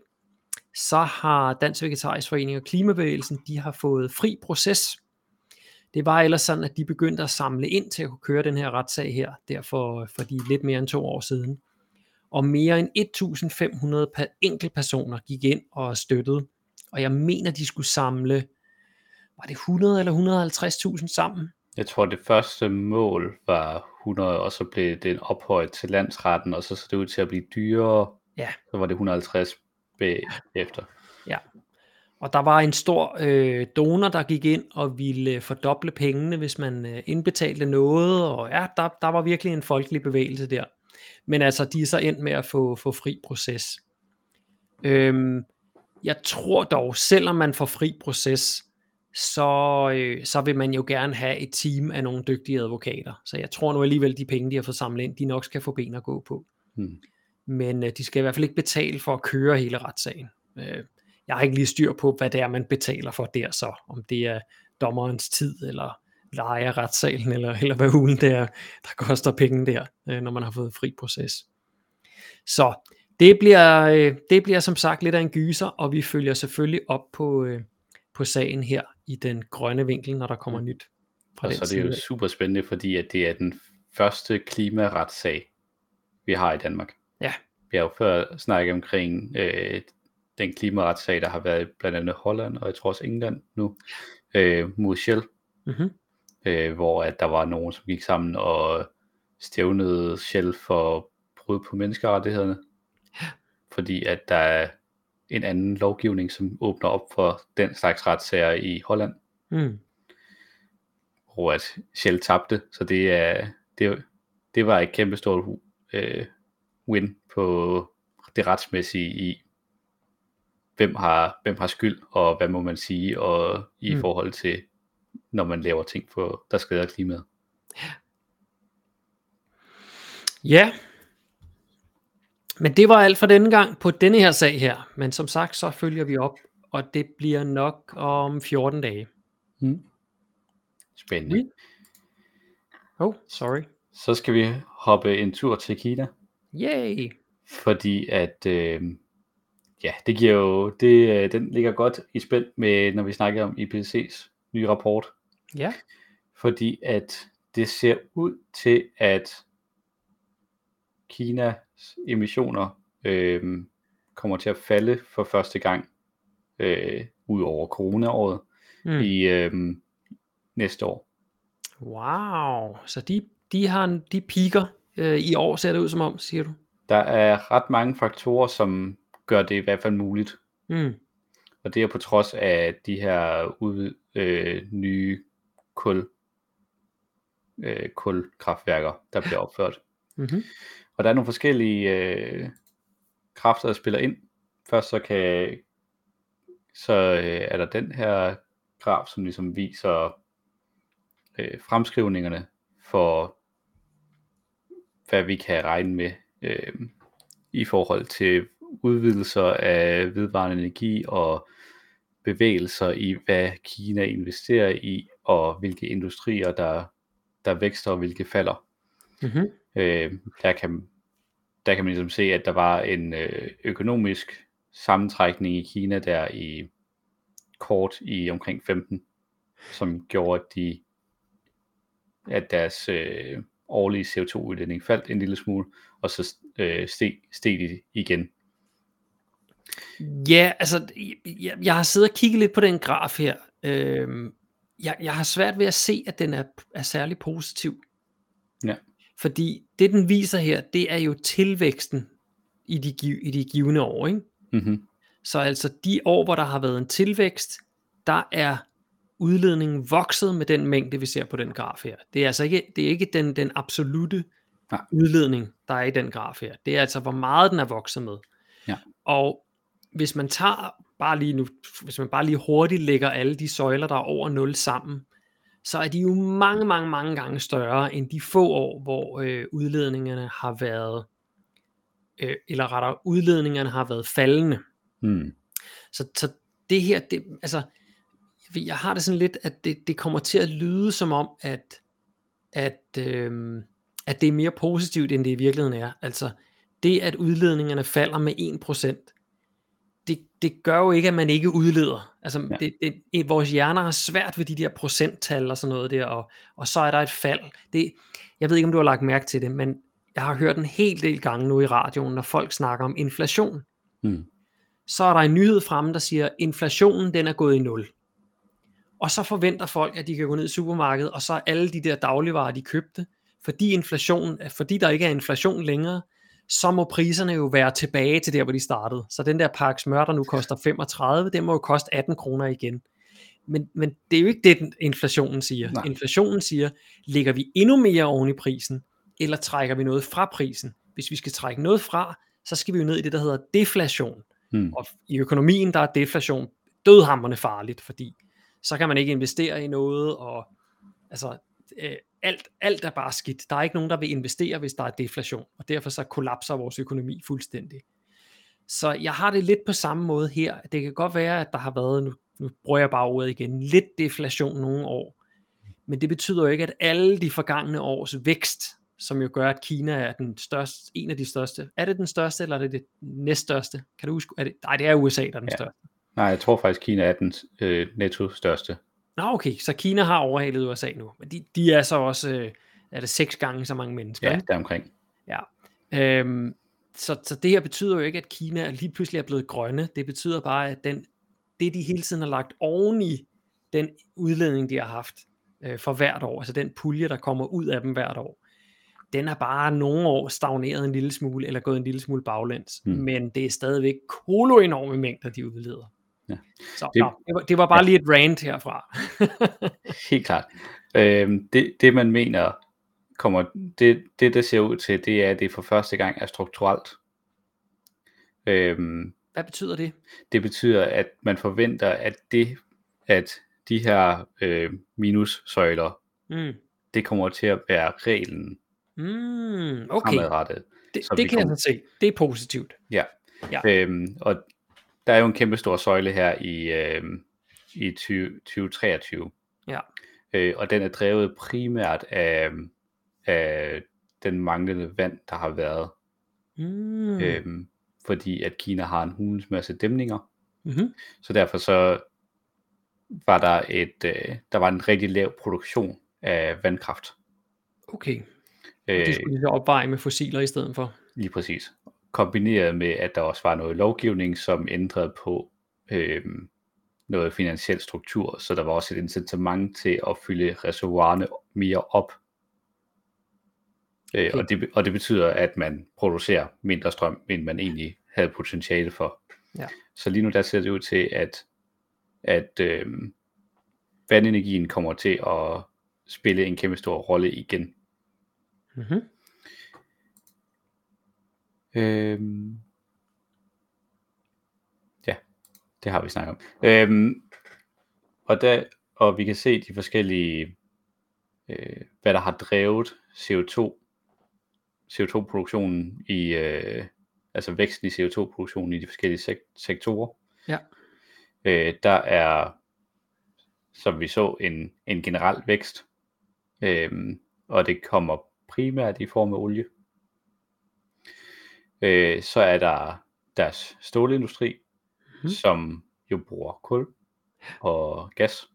så har Dansk Vegetarisk Forening og Klimabevægelsen, de har fået fri proces. Det var ellers sådan, at de begyndte at samle ind til at kunne køre den her retssag her, derfor for de lidt mere end to år siden. Og mere end 1.500 enkeltpersoner gik ind og støttede. Og jeg mener, de skulle samle, var det 100 eller 150.000 sammen? Jeg tror, det første mål var 100, og så blev det ophøjet til landsretten, og så så det ud til at blive dyrere. Ja. Så var det 150 efter. Ja. Og der var en stor øh, donor, der gik ind og ville fordoble pengene, hvis man øh, indbetalte noget, og ja, der, der var virkelig en folkelig bevægelse der. Men altså, de er så endt med at få, få fri proces. Øhm, jeg tror dog, selvom man får fri proces, så, øh, så vil man jo gerne have et team af nogle dygtige advokater. Så jeg tror nu alligevel, de penge, de har fået samlet ind, de nok skal få ben at gå på. Hmm men øh, de skal i hvert fald ikke betale for at køre hele retssagen. Øh, jeg har ikke lige styr på, hvad det er, man betaler for der så, om det er dommerens tid, eller leje af retssalen, eller, eller hvad ugen det er, der koster penge der, øh, når man har fået fri proces. Så det bliver, øh, det bliver som sagt lidt af en gyser, og vi følger selvfølgelig op på, øh, på sagen her i den grønne vinkel, når der kommer mm. nyt fra og den så er det jo super spændende, fordi at det er den første klimaretssag, vi har i Danmark. Ja. Vi har jo før snakket omkring øh, den klimaretssag, der har været blandt andet Holland, og jeg tror også England nu, øh, mod Shell, mm-hmm. øh, hvor at der var nogen, som gik sammen og stævnede Shell for brud på menneskerettighederne, ja. fordi at der er en anden lovgivning, som åbner op for den slags retssager i Holland. Mm. Og at Shell tabte, så det er det, det var et kæmpestort øh, win på det retsmæssige i, hvem har, hvem har skyld, og hvad må man sige, og i mm. forhold til, når man laver ting, på, der skader klimaet. Ja. Men det var alt for denne gang på denne her sag her. Men som sagt, så følger vi op, og det bliver nok om 14 dage. Mm. Spændende. Oui. Oh, sorry. Så skal vi hoppe en tur til Kina, Yay! fordi at øh, ja, det giver jo, det, øh, den ligger godt i spænd med, når vi snakker om IPCC's nye rapport, Ja. fordi at det ser ud til, at Kinas emissioner øh, kommer til at falde for første gang øh, ud over coronaåret Mm. i øh, næste år. Wow. Så de, de har en- de piker øh, i år, ser det ud som om, siger du? Der er ret mange faktorer, som gør det i hvert fald muligt. Mm. Og det er på trods af de her udvid, øh, nye kul, øh, kulkraftværker, der bliver opført. Mm-hmm. Og der er nogle forskellige øh, kræfter, der spiller ind. Først så kan så øh, er der den her graf, som ligesom viser øh, fremskrivningerne for, hvad vi kan regne med øh, i forhold til udvidelser af vedvarende energi og bevægelser i, hvad Kina investerer i, og hvilke industrier, der, der vækster og hvilke falder. Mm-hmm. Øh, der, kan, der kan man ligesom se, at der var en øh, økonomisk sammentrækning i Kina der i kort i omkring 15, som gjorde, at, de, at deres øh, årlige CO2-udledning faldt en lille smule, og så øh, steg, steg de igen. Ja, altså, jeg, jeg har siddet og kigget lidt på den graf her. Øhm, jeg, jeg har svært ved at se, at den er, er særlig positiv. Ja. Fordi det, den viser her, det er jo tilvæksten i de, i de givende år. Ikke? Mm-hmm. Så altså de år, hvor der har været en tilvækst, der er udledningen vokset med den mængde, vi ser på den graf her. Det er altså ikke, det er ikke den, den absolute Nej. udledning, der er i den graf her. Det er altså, hvor meget den er vokset med. Ja. Og hvis man tager bare lige nu, hvis man bare lige hurtigt lægger alle de søjler, der er over 0 sammen, så er de jo mange, mange, mange gange større end de få år, hvor øh, udledningerne har været, øh, eller rettere, udledningerne har været faldende. Mm. Så, så det her, det, altså, jeg har det sådan lidt, at det, det kommer til at lyde som om, at, at, øhm, at det er mere positivt, end det i virkeligheden er. Altså, det at udledningerne falder med 1%, det, det gør jo ikke, at man ikke udleder. Altså, Ja. det, det, det, vores hjerner har svært ved de der procenttal og sådan noget der, og, og så er der et fald. Det, jeg ved ikke, om du har lagt mærke til det, men jeg har hørt en hel del gange nu i radioen, når folk snakker om inflation Mm. så er der en nyhed fremme, der siger, at inflationen den er gået i nul. Og så forventer folk, at de kan gå ned i supermarkedet, og så er alle de der dagligvarer, de købte, fordi, inflation, fordi der ikke er inflation længere, så må priserne jo være tilbage til der, hvor de startede. Så den der pakke smør, der nu koster 35, den må jo koste 18 kroner igen. Men, men det er jo ikke det, inflationen siger. Nej. Inflationen siger, ligger vi endnu mere oven i prisen, eller trækker vi noget fra prisen? Hvis vi skal trække noget fra, så skal vi jo ned i det, der hedder deflation. Mm. Og i økonomien, der er deflation dødhammerne farligt, fordi så kan man ikke investere i noget, og altså, øh, alt, alt er bare skidt. Der er ikke nogen, der vil investere, hvis der er deflation, og derfor så kollapser vores økonomi fuldstændig. Så jeg har det lidt på samme måde her. Det kan godt være, at der har været, nu, nu bruger jeg bare ordet igen, lidt deflation nogle år, men det betyder jo ikke, at alle de forgangne års vækst, som jo gør, at Kina er den største, en af de største. Er det den største, eller er det det næststørste? Kan du huske? Er det, nej, det er USA, der er den Ja. største. Nej, jeg tror faktisk, Kina er den øh, netto største. Nå, okay, så Kina har overhalet USA nu, men de, de er så også, øh, er det seks gange så mange mennesker, Ja, ikke? deromkring. Øhm, så, så det her betyder jo ikke, at Kina lige pludselig er blevet grønne. Det betyder bare, at den, det de hele tiden har lagt oven i den udledning, de har haft øh, for hvert år, altså den pulje, der kommer ud af dem hvert år, den er bare nogle år stagneret en lille smule, eller gået en lille smule baglæns. Mm. Men det er stadigvæk kolo enorme mængder, de udleder. Ja. Så Det- nå, det, var, det var bare ja. lige et rant herfra. Helt klart. Øhm, det, det man mener kommer, det, det der ser ud til, det er, at det for første gang er strukturelt. Øhm, Hvad betyder det? det betyder, at man forventer, at det, at de her øh, minussøjler, Mm. det kommer til at være reglen Mm, okay, fremadrettet. det, så det kan jeg kommer- så se. Det er positivt. Ja. Ja. Øhm, og der er jo en kæmpe stor søjle her i, øhm, i 20, 2023. Ja. Øh, og den er drevet primært af, af den manglende vand, der har været. Mm. Øhm, fordi at Kina har en hulens masse dæmninger. Mm-hmm. Så derfor så var der et, øh, der var en rigtig lav produktion af vandkraft. Okay, Øh, de skulle lige så opveje med fossiler i stedet for. Lige præcis. Kombineret med, at der også var noget lovgivning, som ændrede på øh, noget finansiel struktur, så der var også et incitament til at fylde reservoirerne mere op. Øh, Okay. og, det, og det betyder, at man producerer mindre strøm, end man egentlig havde potentiale for. Ja. Så lige nu der ser det ud til, at, at øh, vandenergien kommer til at spille en kæmpe stor rolle igen. Mm-hmm. Øhm, ja, det har vi snakket om. Øhm, og, der, og vi kan se de forskellige, øh, hvad der har drevet CO2, CO2-produktionen i, øh, altså væksten i CO2-produktionen i de forskellige sek- sektorer. Ja. Øh, der er, som vi så, en, en generel vækst, øhm, og det kommer primært i form af olie. Øh, så er der deres stålindustri, mm. som jo bruger kul og gas.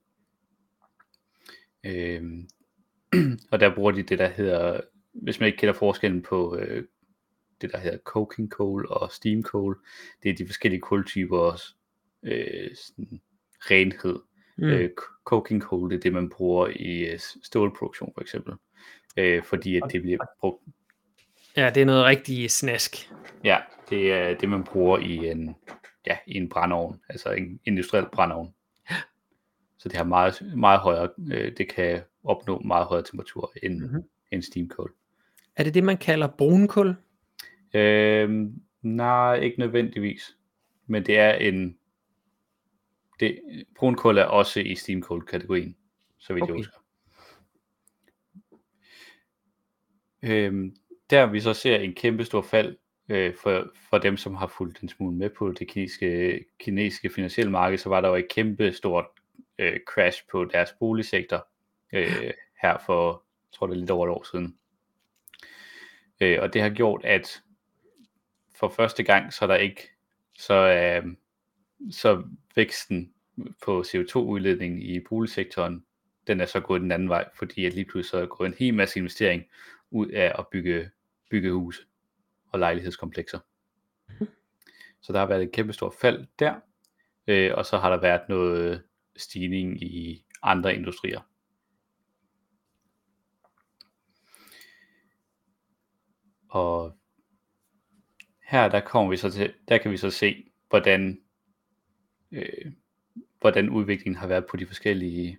Øhm, og der bruger de det, der hedder, hvis man ikke kender forskellen på øh, det, der hedder coking coal og steam coal, det er de forskellige kultypers øh, sådan, renhed. Mm. Øh, coking coal, det er det, man bruger i øh, stålproduktion for eksempel. Øh, fordi at det bliver brugt Ja, det er noget rigtig snask. Ja, det er det, man bruger i en, ja, i en brændeovn, altså en industriel brændeovn. Så det har meget, meget højere, øh, det kan opnå meget højere temperatur end, Mhm. mm-hmm. end steamkul. Er det det, man kalder brunkul? Øhm, nej, ikke nødvendigvis. Men det er en, det, brunkul er også i steamkul-kategorien, så vidt. Okay. jeg husker. Øhm, der vi så ser en kæmpe stor fald øh, for, for dem, som har fulgt en smule med på det kinesiske, kinesiske finansielle marked, så var der jo et kæmpe stort øh, crash på deres boligsektor øh, her for, jeg tror det er lidt over et år siden. Øh, og det har gjort, at for første gang, så er der ikke, så, øh, så væksten på CO2-udledningen i boligsektoren, den er så gået den anden vej, fordi at lige pludselig så er gået en hel masse investering ud af at bygge, bygge huse og lejlighedskomplekser. Så der har været et kæmpe stort fald der, øh, og så har der været noget stigning i andre industrier. Og her der kommer vi så til, der kan vi så se, hvordan, øh, hvordan udviklingen har været på de forskellige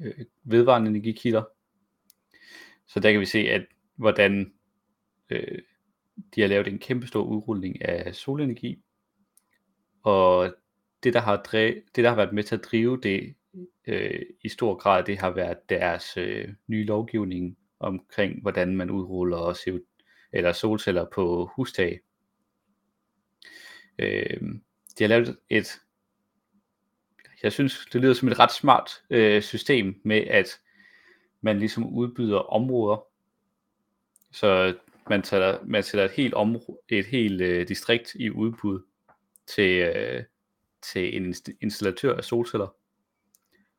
øh, vedvarende energikilder. Så der kan vi se, at hvordan øh, de har lavet en kæmpe stor udrulning af solenergi, og det der har, drev, det, der har været med til at drive det øh, i stor grad, det har været deres øh, nye lovgivning omkring, hvordan man udruller CO, eller solceller på hustag. Øh, de har lavet et, jeg synes, det lyder som et ret smart øh, system med, at man ligesom udbyder områder, så man tager, man sætter et helt, område, et helt øh, distrikt i udbud til, øh, til en installatør af solceller.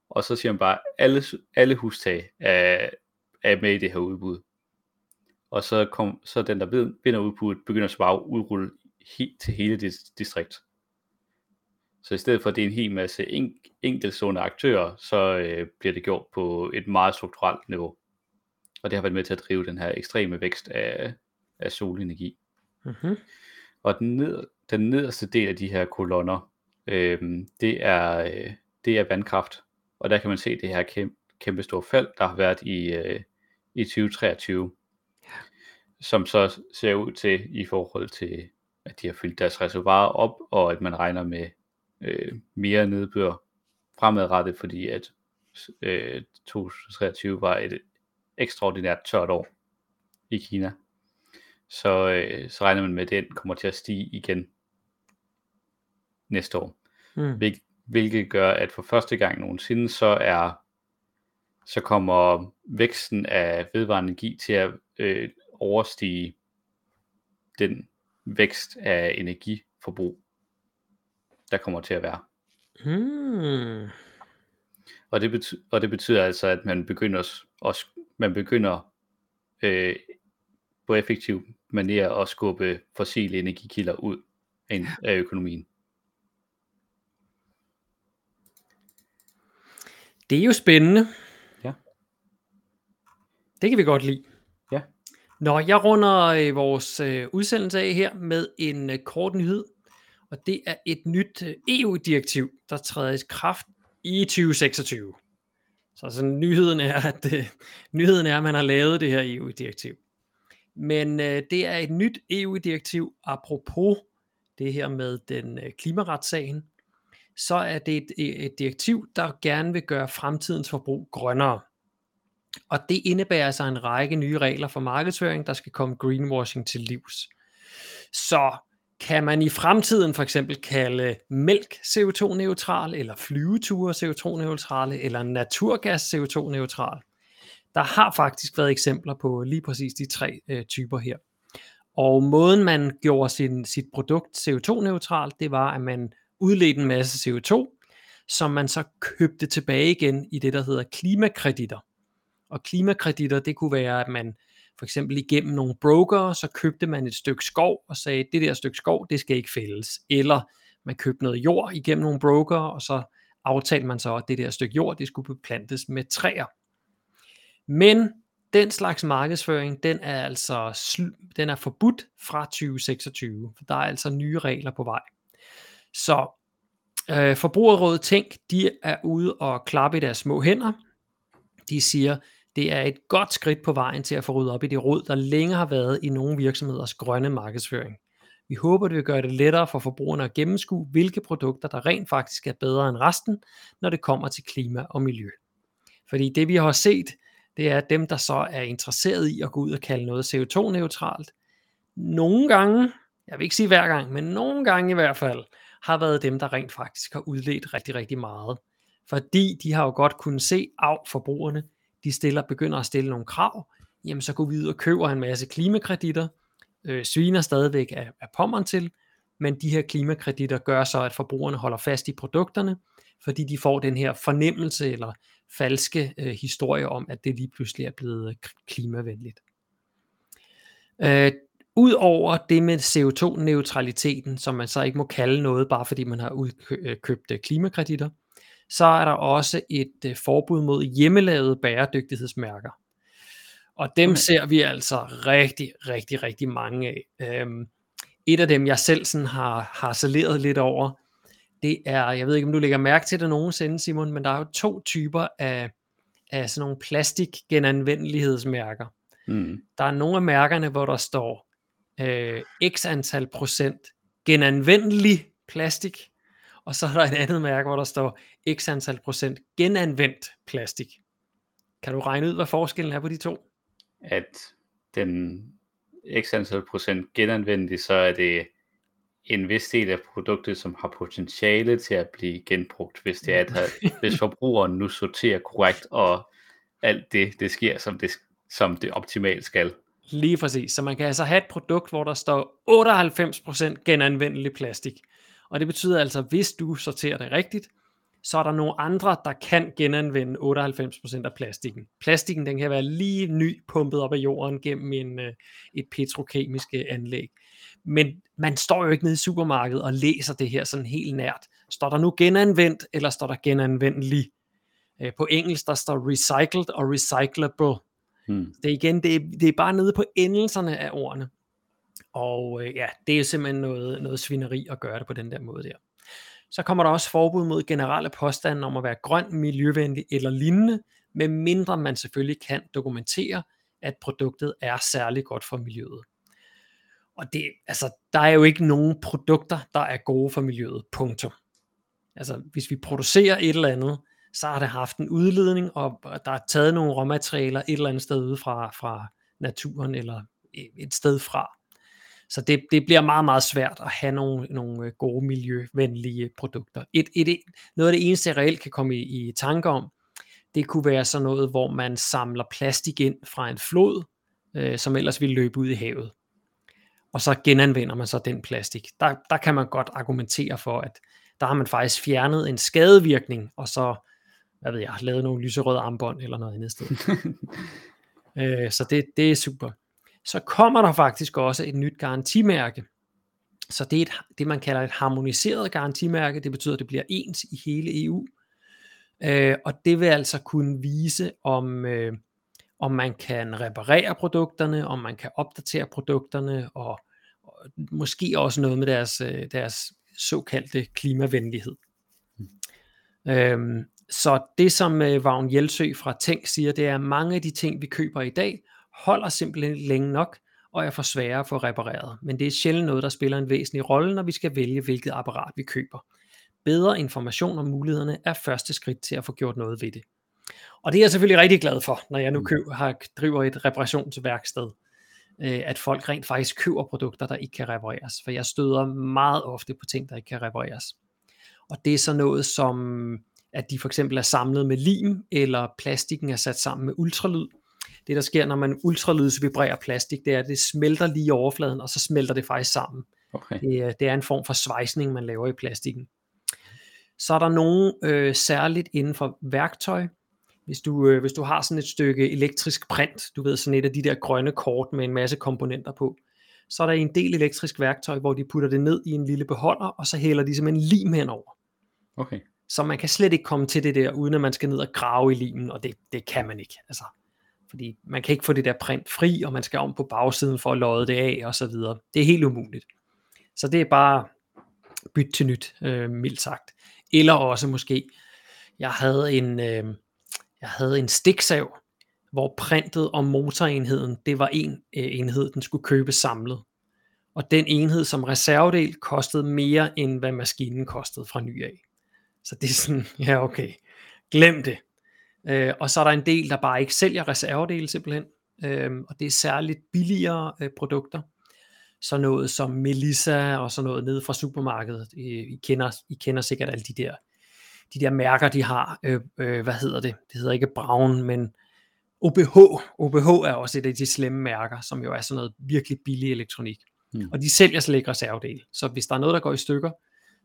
Og så siger man bare, alle, alle hustag er, er med i det her udbud. Og så, kom, så den, der vinder udbuddet, begynder så bare at udrulle he, til hele det distrikt. Så i stedet for, at det er en hel masse en, enkeltstående aktører, så øh, bliver det gjort på et meget strukturelt niveau. Og det har været med til at drive den her ekstreme vækst af, af solenergi. Mm-hmm. Og den, ned, den nederste del af de her kolonner, øh, det, er, øh, det er vandkraft. Og der kan man se det her kæmpe, kæmpe store fald, der har været i, øh, i 2023. Som så ser ud til i forhold til, at de har fyldt deres reservoirer op, og at man regner med øh, mere nedbør fremadrettet, fordi at øh, 2023 var et ekstraordinært tørt år. i Kina. Så, øh, så regner man med, at den kommer til at stige igen næste år. Mm. Hvil, hvilket gør, at for første gang nogensinde, så er så kommer væksten af vedvarende energi til at øh, overstige den vækst af energiforbrug, der kommer til at være. Hmm. Og det, betyder, og det betyder altså, at man begynder, også, man begynder øh, på effektiv manier at skubbe fossile energikilder ud af, af økonomien. Det er jo spændende. Ja. Det kan vi godt lide. Ja. Nå, jeg runder øh, vores øh, udsendelse af her med en øh, kort nyhed. Og det er et nyt øh, EU-direktiv, der træder i kraft i 2026. Så sådan, nyheden er, at øh, nyheden er, at man har lavet det her EU-direktiv. Men øh, det er et nyt EU-direktiv apropos det her med den øh, klimaretssagen. Så er det et, øh, et direktiv, der gerne vil gøre fremtidens forbrug grønnere. Og det indebærer altså en række nye regler for markedsføring, der skal komme greenwashing til livs. Så kan man i fremtiden for eksempel kalde mælk CO2-neutral, eller flyveture CO2-neutrale, eller naturgas CO2-neutral? Der har faktisk været eksempler på lige præcis de tre øh, typer her. Og måden man gjorde sin, sit produkt CO2-neutralt, det var, at man udledte en masse CO2, som man så købte tilbage igen i det, der hedder klimakreditter. Og klimakreditter, det kunne være, at man for eksempel igennem nogle broker, så købte man et stykke skov og sagde, det der stykke skov, det skal ikke fældes. Eller man købte noget jord igennem nogle broker, og så aftalte man så, at det der stykke jord, det skulle beplantes med træer. Men den slags markedsføring, den er altså den er forbudt fra 2026, for der er altså nye regler på vej. Så øh, Forbrugerrådet Tænk, de er ude og klappe i deres små hænder. De siger, det er et godt skridt på vejen til at få ryddet op i det råd, der længe har været i nogle virksomheders grønne markedsføring. Vi håber, det vil gøre det lettere for forbrugerne at gennemskue, hvilke produkter, der rent faktisk er bedre end resten, når det kommer til klima og miljø. Fordi det vi har set, det er dem, der så er interesseret i at gå ud og kalde noget CO2-neutralt. Nogle gange, jeg vil ikke sige hver gang, men nogle gange i hvert fald, har været dem, der rent faktisk har udledt rigtig, rigtig meget. Fordi de har jo godt kunnet se, af forbrugerne, de stiller, begynder at stille nogle krav, jamen så går vi ud og køber en masse klimakreditter, øh, sviner stadigvæk af, af pommeren til, men de her klimakreditter gør så, at forbrugerne holder fast i produkterne, fordi de får den her fornemmelse eller falske øh, historie om, at det lige pludselig er blevet øh, klimavenligt. Øh, Udover det med CO2-neutraliteten, som man så ikke må kalde noget, bare fordi man har udkøbt øh, øh, klimakreditter, så er der også et øh, forbud mod hjemmelavede bæredygtighedsmærker. Og dem okay. ser vi altså rigtig, rigtig, rigtig mange af. Øhm, et af dem, jeg selv sådan har, har saleret lidt over, det er, jeg ved ikke, om du lægger mærke til det nogensinde, Simon, men der er jo to typer af, af sådan nogle plastik genanvendelighedsmærker. Mm. Der er nogle af mærkerne, hvor der står øh, x antal procent genanvendelig plastik, og så er der et andet mærke, hvor der står x antal procent genanvendt plastik. Kan du regne ud, hvad forskellen er på de to? At den x antal procent genanvendt, så er det en vis del af produktet, som har potentiale til at blive genbrugt, hvis det er, at hvis forbrugeren nu sorterer korrekt, og alt det, det sker, som det, som det optimalt skal. Lige præcis. Så man kan altså have et produkt, hvor der står 98% genanvendelig plastik. Og det betyder altså, at hvis du sorterer det rigtigt, så er der nogle andre, der kan genanvende 98% af plastikken. Plastikken den kan være lige ny pumpet op af jorden gennem en, øh, et petrokemisk øh, anlæg. Men man står jo ikke nede i supermarkedet og læser det her sådan helt nært. Står der nu genanvendt, eller står der genanvendelig? Øh, på engelsk der står recycled og recyclable. Hmm. Det er igen, det er, det er bare nede på endelserne af ordene. Og øh, ja, det er simpelthen noget, noget svineri at gøre det på den der måde der. Så kommer der også forbud mod generelle påstande om at være grøn, miljøvenlig eller lignende, med mindre man selvfølgelig kan dokumentere, at produktet er særlig godt for miljøet. Og det, altså, der er jo ikke nogen produkter, der er gode for miljøet. Punktum. Altså, hvis vi producerer et eller andet, så har det haft en udledning, og der er taget nogle råmaterialer et eller andet sted ude fra, fra naturen eller øh, et sted fra. Så det, det bliver meget, meget svært at have nogle, nogle gode miljøvenlige produkter. Et, et, noget af det eneste, jeg reelt kan komme i, i tanke om, det kunne være sådan noget, hvor man samler plastik ind fra en flod, øh, som ellers ville løbe ud i havet. Og så genanvender man så den plastik. Der, der kan man godt argumentere for, at der har man faktisk fjernet en skadevirkning, og så, hvad ved jeg, lavet nogle lyserøde armbånd eller noget andet sted. øh, så det, det er super. Så kommer der faktisk også et nyt garantimærke. Så det er et, det, man kalder et harmoniseret garantimærke. Det betyder, at det bliver ens i hele EU. Øh, og det vil altså kunne vise, om, øh, om man kan reparere produkterne, om man kan opdatere produkterne, og, og måske også noget med deres, øh, deres såkaldte klimavenlighed. Mm. Øhm, så det som øh, Vagn Jelsø fra Tænk siger, det er, at mange af de ting, vi køber i dag, holder simpelthen længe nok, og er for svære at få repareret. Men det er sjældent noget, der spiller en væsentlig rolle, når vi skal vælge, hvilket apparat vi køber. Bedre information om mulighederne er første skridt til at få gjort noget ved det. Og det er jeg selvfølgelig rigtig glad for, når jeg nu mm. køber, har, driver et reparationsværksted, øh, at folk rent faktisk køber produkter, der ikke kan repareres. For jeg støder meget ofte på ting, der ikke kan repareres. Og det er så noget som, at de for eksempel er samlet med lim, eller plastikken er sat sammen med ultralyd. Det der sker, når man ultralyds vibrerer plastik, det er, at det smelter lige i overfladen, og så smelter det faktisk sammen. Okay. Det, det er en form for svejsning, man laver i plastikken. Så er der nogen øh, særligt inden for værktøj, hvis du, øh, hvis du har sådan et stykke elektrisk print, du ved sådan et af de der grønne kort med en masse komponenter på, så er der en del elektrisk værktøj, hvor de putter det ned i en lille beholder, og så hælder de simpelthen lim henover. Okay. Så man kan slet ikke komme til det der, uden at man skal ned og grave i limen, og det, det kan man ikke. Altså, fordi man kan ikke få det der print fri, og man skal om på bagsiden for at lodde det af, og så videre. Det er helt umuligt. Så det er bare byt til nyt, øh, mildt sagt. Eller også måske, jeg havde en, øh, jeg havde en stiksav, hvor printet og motorenheden, det var en øh, enhed, den skulle købe samlet. Og den enhed som reservedel kostede mere, end hvad maskinen kostede fra ny af. Så det er sådan, ja okay, glem det. Øh, og så er der en del, der bare ikke sælger reservedele simpelthen. Øh, og det er særligt billigere øh, produkter. Så noget som Melissa og sådan noget nede fra supermarkedet. I, I, kender, I kender sikkert alle de der de der mærker, de har, øh, øh, hvad hedder det? Det hedder ikke Brown, men OBH. OBH er også et af de slemme mærker, som jo er sådan noget virkelig billig elektronik. Mm. Og de sælger slet ikke reservedele. Så hvis der er noget, der går i stykker,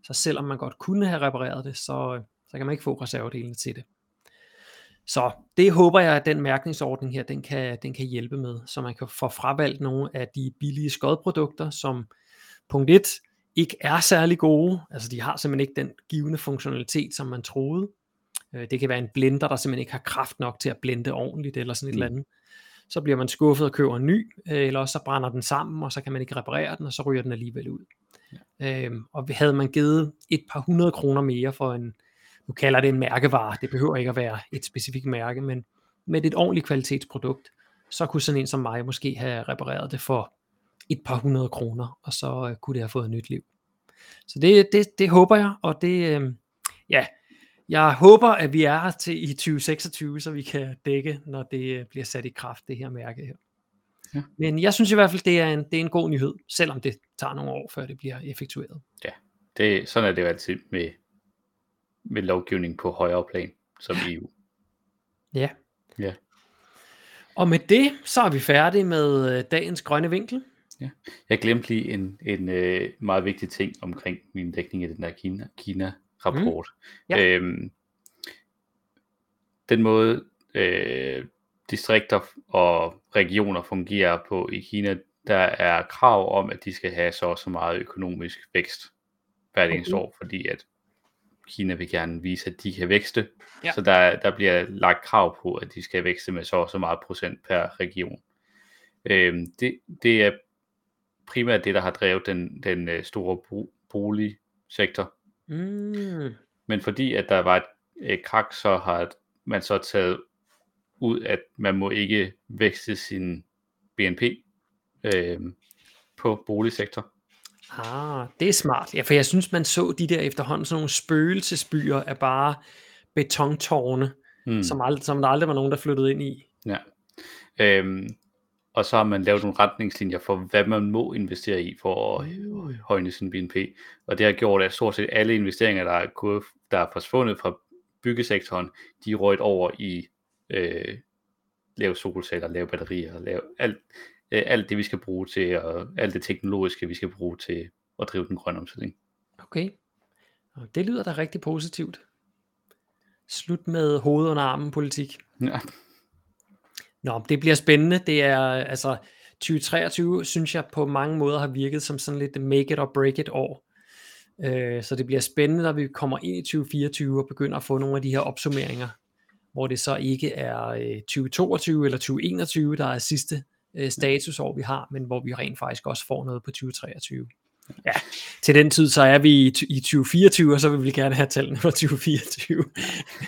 så selvom man godt kunne have repareret det, så, så kan man ikke få reservedelene til det. Så det håber jeg, at den mærkningsordning her, den kan, den kan hjælpe med, så man kan få fravalgt nogle af de billige skodprodukter, som punkt 1 ikke er særlig gode. Altså de har simpelthen ikke den givende funktionalitet, som man troede. Øh, det kan være en blender, der simpelthen ikke har kraft nok til at blende ordentligt, eller sådan et mm. eller andet. Så bliver man skuffet og køber en ny, øh, eller også så brænder den sammen, og så kan man ikke reparere den, og så ryger den alligevel ud. Ja. Øhm, og havde man givet et par hundrede kroner mere for en, nu kalder det en mærkevare, det behøver ikke at være et specifikt mærke, men med et ordentligt kvalitetsprodukt, så kunne sådan en som mig måske have repareret det for et par hundrede kroner, og så øh, kunne det have fået et nyt liv. Så det, det, det håber jeg, og det, øh, ja, jeg håber, at vi er til i 2026, så vi kan dække, når det øh, bliver sat i kraft, det her mærke her. Ja. Men jeg synes i hvert fald, det er, en, det er en god nyhed, selvom det tager nogle år, før det bliver effektueret. Ja, det, sådan er det jo altid med, med lovgivning på højere plan, som EU. Ja. Ja. Og med det, så er vi færdige med øh, dagens grønne vinkel. Ja. Jeg glemte lige en, en øh, meget vigtig ting omkring min dækning af den der Kina, Kina-rapport. Mm. Ja. Øhm, den måde øh, distrikter og regioner fungerer på i Kina, der er krav om, at de skal have så så meget økonomisk vækst hver okay. eneste år, fordi at Kina vil gerne vise, at de kan vækste. Ja. Så der, der bliver lagt krav på, at de skal vækste med så så meget procent per region. Øhm, det, det er primært det, der har drevet den, den øh, store boligsektor. Mm. Men fordi at der var et, et krak, så har man så taget ud, at man må ikke vækste sin BNP øh, på boligsektor. Ah, det er smart. Ja, for jeg synes, man så de der efterhånden sådan nogle spøgelsesbyer af bare betontårne, mm. som, ald- som der aldrig var nogen, der flyttede ind i. Ja. Øhm, og så har man lavet nogle retningslinjer for, hvad man må investere i for at Uh. højne sin BNP. Og det har gjort, at stort set alle investeringer, der er, gået, der er forsvundet fra byggesektoren, de er røget over i øh, lave solceller, lave batterier, lave alt, øh, alt det, vi skal bruge til, og alt det teknologiske, vi skal bruge til at drive den grønne omstilling. Okay. Og det lyder da rigtig positivt. Slut med hoved under armen politik. Ja. Nå, det bliver spændende. Det er altså 2023 synes jeg på mange måder har virket som sådan lidt make it or break it år. Øh, så det bliver spændende, når vi kommer ind i 2024 og begynder at få nogle af de her opsummeringer, hvor det så ikke er øh, 2022 eller 2021, der er sidste øh, statusår, vi har, men hvor vi rent faktisk også får noget på 2023. Ja, til den tid, så er vi i, i 2024, og så vil vi gerne have tallene for 2024.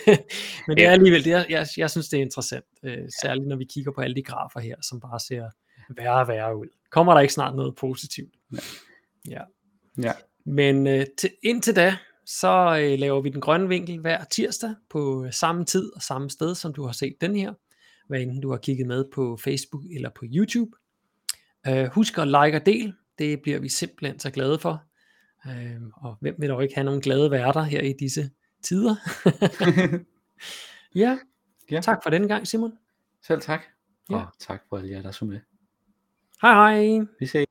Men det er alligevel, det er, jeg, jeg synes, det er interessant, øh, særligt når vi kigger på alle de grafer her, som bare ser værre og værre ud. Kommer der ikke snart noget positivt? Ja. Ja. Men øh, til, indtil da, så øh, laver vi den grønne vinkel hver tirsdag på øh, samme tid og samme sted, som du har set den her. Hvad enten du har kigget med på Facebook eller på YouTube. Øh, husk at like og del. Det bliver vi simpelthen så glade for. Øh, og hvem vil dog ikke have nogle glade værter her i disse tider? ja. Ja. tak for denne gang, Simon. Selv tak. Ja. Og tak for alle jer, der så med. Hej hej. Vi ses.